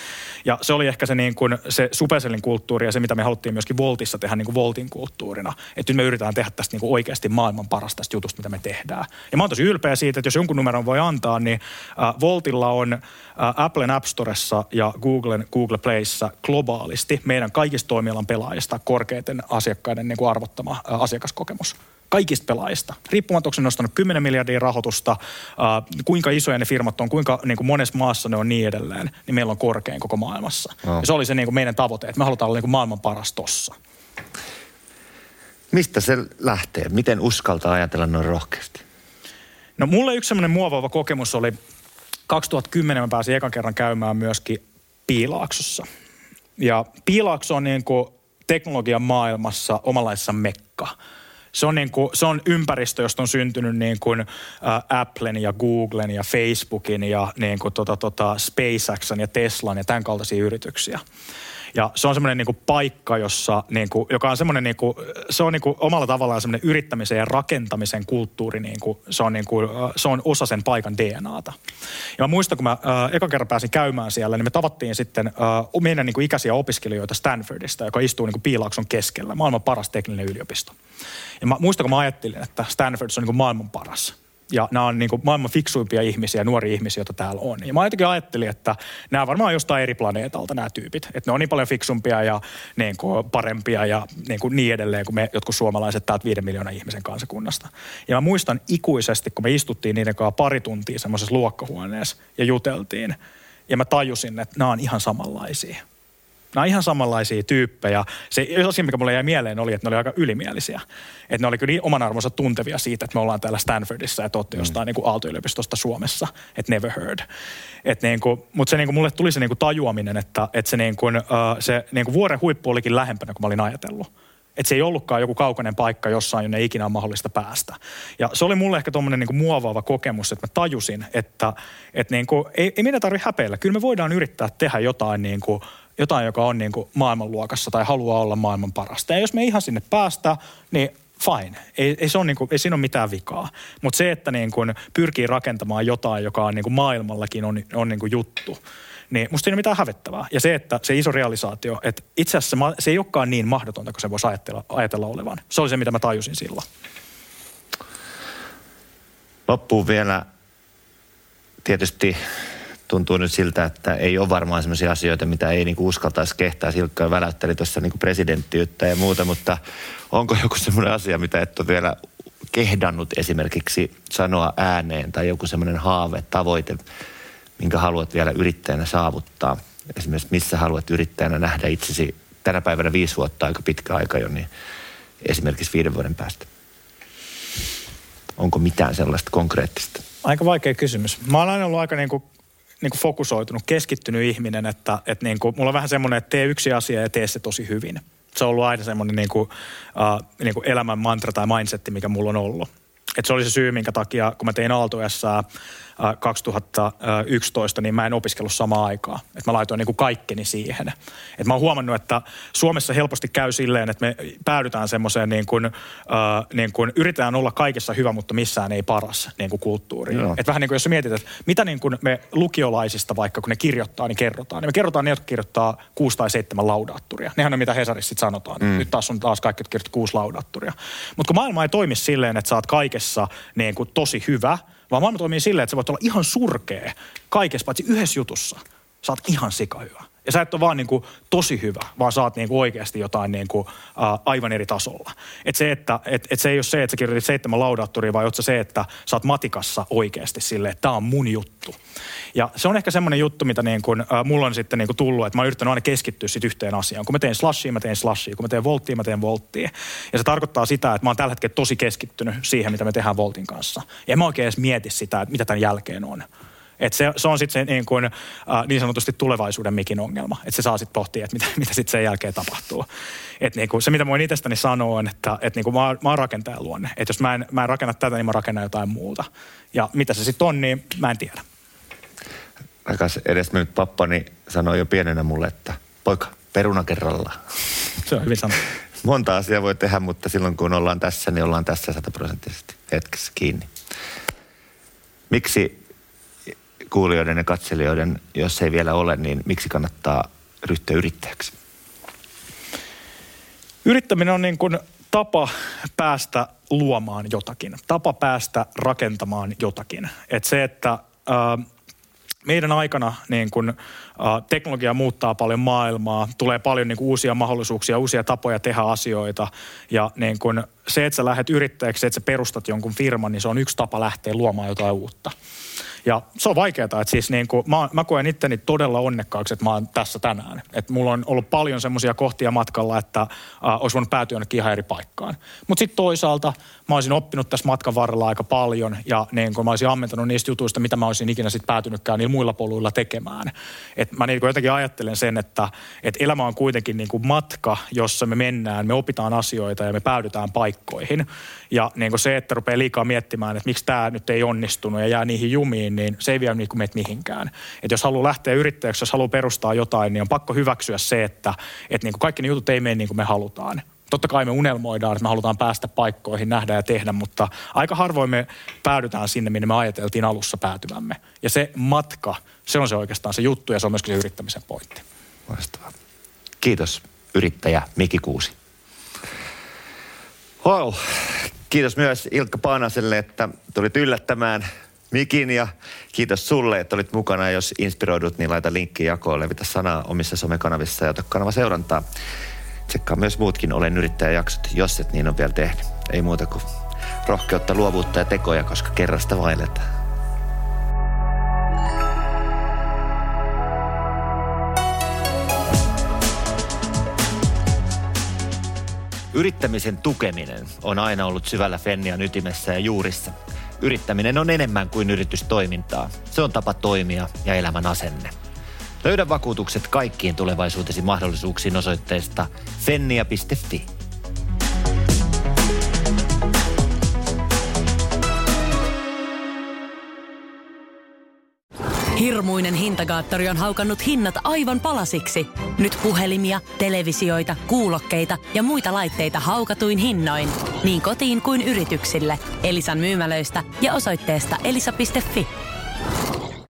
Ja se oli ehkä se, niin kuin, se Supercellin kulttuuri ja se, mitä me haluttiin myöskin Voltissa tehdä niin kuin Voltin kulttuurina. Että nyt me yritetään tehdä tästä niin kuin oikeasti maailman parasta tästä jutusta, mitä me tehdään. Ja mä oon tosi ylpeä siitä, että jos jonkun numeron voi antaa, niin äh, Voltilla on äh, Applen App Storessa ja Googlen Google Playssa globaalisti meidän kaikista toimialan pelaajista korkeiten asiakkaiden niin kuin arvottama asiakaskokemus kaikista pelaajista. Riippumatta, onko se nostanut 10 miljardia rahoitusta, äh, kuinka isoja ne firmat on, kuinka niin kuin monessa maassa ne on niin edelleen, niin meillä on korkein koko maailmassa. Oh. Ja se oli se niin kuin meidän tavoite, että me halutaan olla niin kuin maailman paras tossa. Mistä se lähtee? Miten uskaltaa ajatella noin rohkeasti? No mulle yksi semmoinen muovaava kokemus oli 2010 mä pääsin ekan kerran käymään myöskin Piilaaksossa. Ja Piilaakso on niin kuin teknologian maailmassa omanlaissa mekka. Se on, niin kuin, se on ympäristö, josta on syntynyt niin kuin, ä, Applen ja Googlen ja Facebookin ja niin kuin, tota, tota, SpaceXn ja Teslan ja tämän kaltaisia yrityksiä. Ja se on semmoinen niin paikka, jossa, niin kuin, joka on semmoinen, niin kuin, se on niin kuin omalla tavallaan semmoinen yrittämisen ja rakentamisen kulttuuri, niin kuin, se, on niin kuin, se on osa sen paikan DNAta. Ja mä muistan, kun mä äh, ekan kerran pääsin käymään siellä, niin me tavattiin sitten äh, meidän niin kuin ikäisiä opiskelijoita Stanfordista, joka istuu niin kuin Piilaakson keskellä, maailman paras tekninen yliopisto. Ja mä muistan, kun mä ajattelin, että Stanford on niin kuin maailman paras ja nämä on niin kuin maailman fiksuimpia ihmisiä, nuoria ihmisiä, joita täällä on. Ja mä jotenkin ajattelin, että nämä varmaan jostain eri planeetalta nämä tyypit. Että ne on niin paljon fiksumpia ja niin kuin parempia ja niin, kuin niin edelleen kuin me jotkut suomalaiset täältä viiden miljoonan ihmisen kansakunnasta. Ja mä muistan ikuisesti, kun me istuttiin niiden kanssa pari tuntia semmoisessa luokkahuoneessa ja juteltiin. Ja mä tajusin, että nämä on ihan samanlaisia. Nämä on ihan samanlaisia tyyppejä. Se asia, mikä mulle jäi mieleen, oli, että ne oli aika ylimielisiä. Että ne oli kyllä niin oman arvonsa tuntevia siitä, että me ollaan täällä Stanfordissa ja olette mm. jostain niin kuin Aalto-yliopistosta Suomessa. Että never heard. Et niin kuin, mutta se niin kuin, mulle tuli se niin kuin tajuaminen, että, että se, niin kuin, uh, se niin kuin vuoren huippu olikin lähempänä kuin mä olin ajatellut. Että se ei ollutkaan joku kaukainen paikka jossain, jonne ikinä on mahdollista päästä. Ja se oli mulle ehkä tuommoinen niin muovaava kokemus, että mä tajusin, että, että niin kuin, ei, ei meidän tarvitse häpeillä. Kyllä me voidaan yrittää tehdä jotain niin kuin, jotain, joka on niin kuin maailmanluokassa tai haluaa olla maailman parasta. Ja jos me ihan sinne päästä, niin fine. Ei, ei, se on niin kuin, ei siinä ole mitään vikaa. Mutta se, että niin kuin pyrkii rakentamaan jotain, joka on niin kuin maailmallakin on, on niin kuin juttu, niin musta ei ole mitään hävettävää. Ja se, että se iso realisaatio, että itse asiassa se ei olekaan niin mahdotonta kuin se voisi ajatella, ajatella olevan. Se oli se, mitä mä tajusin silloin. Loppuun vielä tietysti tuntuu nyt siltä, että ei ole varmaan sellaisia asioita, mitä ei niinku uskaltaisi kehtää. Silkka väläytteli tuossa niinku presidenttiyttä ja muuta, mutta onko joku semmoinen asia, mitä et ole vielä kehdannut esimerkiksi sanoa ääneen tai joku semmoinen haave, tavoite, minkä haluat vielä yrittäjänä saavuttaa? Esimerkiksi missä haluat yrittäjänä nähdä itsesi tänä päivänä viisi vuotta, aika pitkä aika jo, niin esimerkiksi viiden vuoden päästä? Onko mitään sellaista konkreettista? Aika vaikea kysymys. Mä oon aina ollut aika niin kuin niin kuin fokusoitunut, keskittynyt ihminen, että, että niin kuin, mulla on vähän semmoinen, että tee yksi asia ja tee se tosi hyvin. Se on ollut aina semmoinen niin kuin, uh, niin kuin elämän mantra tai mindsetti, mikä mulla on ollut. Et se oli se syy, minkä takia, kun mä tein aalto 2011, niin mä en opiskellut samaan aikaan. Että mä laitoin niin kuin kaikkeni siihen. Et mä oon huomannut, että Suomessa helposti käy silleen, että me päädytään semmoiseen niin kuin, äh, niin kuin yritetään olla kaikessa hyvä, mutta missään ei paras niin kuin kulttuuriin. Et vähän niin kuin jos sä mietit, että mitä niin kuin me lukiolaisista vaikka, kun ne kirjoittaa, niin kerrotaan. Niin me kerrotaan ne, jotka kirjoittaa kuusi tai seitsemän laudaatturia. Nehän on mitä Hesarissa sitten sanotaan. Mm. Nyt taas on taas kaikki, jotka kirjoittaa kuusi laudaatturia. Mutta kun maailma ei toimi silleen, että sä oot kaikessa niin kuin tosi hyvä – vaan maailma toimii silleen, että sä voit olla ihan surkea kaikessa paitsi yhdessä jutussa. Sä oot ihan sikahyvä. Ja sä et ole vaan niin kuin tosi hyvä, vaan saat niin kuin oikeasti jotain niin kuin, ä, aivan eri tasolla. Et se, että et, et se ei ole se, että sä kirjoitit seitsemän laudaattoria, vaan oot se, että sä oot matikassa oikeasti silleen, että tämä on mun juttu. Ja se on ehkä semmoinen juttu, mitä niin kuin, ä, mulla on sitten niin kuin tullut, että mä oon yrittänyt aina keskittyä sit yhteen asiaan. Kun mä teen slashia, mä teen slashia. Kun mä teen volttia, mä teen volttia. Ja se tarkoittaa sitä, että mä oon tällä hetkellä tosi keskittynyt siihen, mitä me tehdään voltin kanssa. Ja mä oikein edes mieti sitä, että mitä tämän jälkeen on. Et se, se on sitten se niin, kuin, äh, niin sanotusti tulevaisuuden mikin ongelma. Että se saa sitten pohtia, että mitä, [LAUGHS] mitä sitten sen jälkeen tapahtuu. Et niin kuin, se, mitä voin itsestäni sanoa, on, että et niin kuin mä, mä oon rakentajan luonne. Että jos mä en, mä en rakenna tätä, niin mä rakennan jotain muuta. Ja mitä se sitten on, niin mä en tiedä. Rakas edesmennyt pappani sanoi jo pienenä mulle, että poika, peruna kerrallaan. [LAUGHS] Se on hyvin sanottu. Monta asiaa voi tehdä, mutta silloin kun ollaan tässä, niin ollaan tässä sataprosenttisesti hetkessä kiinni. Miksi kuulijoiden ja katselijoiden, jos ei vielä ole, niin miksi kannattaa ryhtyä yrittäjäksi? Yrittäminen on niin kuin tapa päästä luomaan jotakin, tapa päästä rakentamaan jotakin. Et se, että äh, meidän aikana niin kun, äh, teknologia muuttaa paljon maailmaa, tulee paljon niin kun, uusia mahdollisuuksia, uusia tapoja tehdä asioita. Ja niin kun, se, että sä lähdet yrittäjäksi, että sä perustat jonkun firman, niin se on yksi tapa lähteä luomaan jotain uutta. Ja se on vaikeaa, että siis niin kuin, mä, mä koen itteni todella onnekkaaksi, että mä oon tässä tänään. Että mulla on ollut paljon semmoisia kohtia matkalla, että äh, olisi voinut päätyä jonnekin ihan eri paikkaan. Mutta sitten toisaalta mä olisin oppinut tässä matkan varrella aika paljon ja niin kuin mä olisin ammentanut niistä jutuista, mitä mä olisin ikinä sitten päätynytkään niillä muilla poluilla tekemään. Et mä niin jotenkin ajattelen sen, että, että elämä on kuitenkin niin kuin matka, jossa me mennään, me opitaan asioita ja me päädytään paikkoihin. Ja niin kuin se, että rupeaa liikaa miettimään, että miksi tämä nyt ei onnistunut ja jää niihin jumiin, niin se ei vie niin kuin mihinkään. Et jos haluaa lähteä yrittäjäksi, jos haluaa perustaa jotain, niin on pakko hyväksyä se, että, että niin kuin kaikki ne jutut ei mene niin kuin me halutaan. Totta kai me unelmoidaan, että me halutaan päästä paikkoihin, nähdä ja tehdä, mutta aika harvoin me päädytään sinne, minne me ajateltiin alussa päätyvämme. Ja se matka, se on se oikeastaan se juttu ja se on myöskin se yrittämisen pointti. Loistavaa. Kiitos yrittäjä Miki Kuusi. Wow. Kiitos myös Ilkka Paanaselle, että tulit yllättämään Mikin ja kiitos sulle, että olit mukana. Jos inspiroidut, niin laita linkki jakoon, levitä sanaa omissa somekanavissa ja ota kanava seurantaa. Tsekkaa myös muutkin Olen yrittäjä jaksot, jos et niin on vielä tehnyt. Ei muuta kuin rohkeutta, luovuutta ja tekoja, koska kerrasta vailetaan. Yrittämisen tukeminen on aina ollut syvällä Fennian ytimessä ja juurissa. Yrittäminen on enemmän kuin yritystoimintaa. Se on tapa toimia ja elämän asenne. Löydä vakuutukset kaikkiin tulevaisuutesi mahdollisuuksiin osoitteesta fennia.fi. Hirmuinen hintakaattori on haukannut hinnat aivan palasiksi. Nyt puhelimia, televisioita, kuulokkeita ja muita laitteita haukatuin hinnoin. Niin kotiin kuin yrityksille. Elisan myymälöistä ja osoitteesta elisa.fi.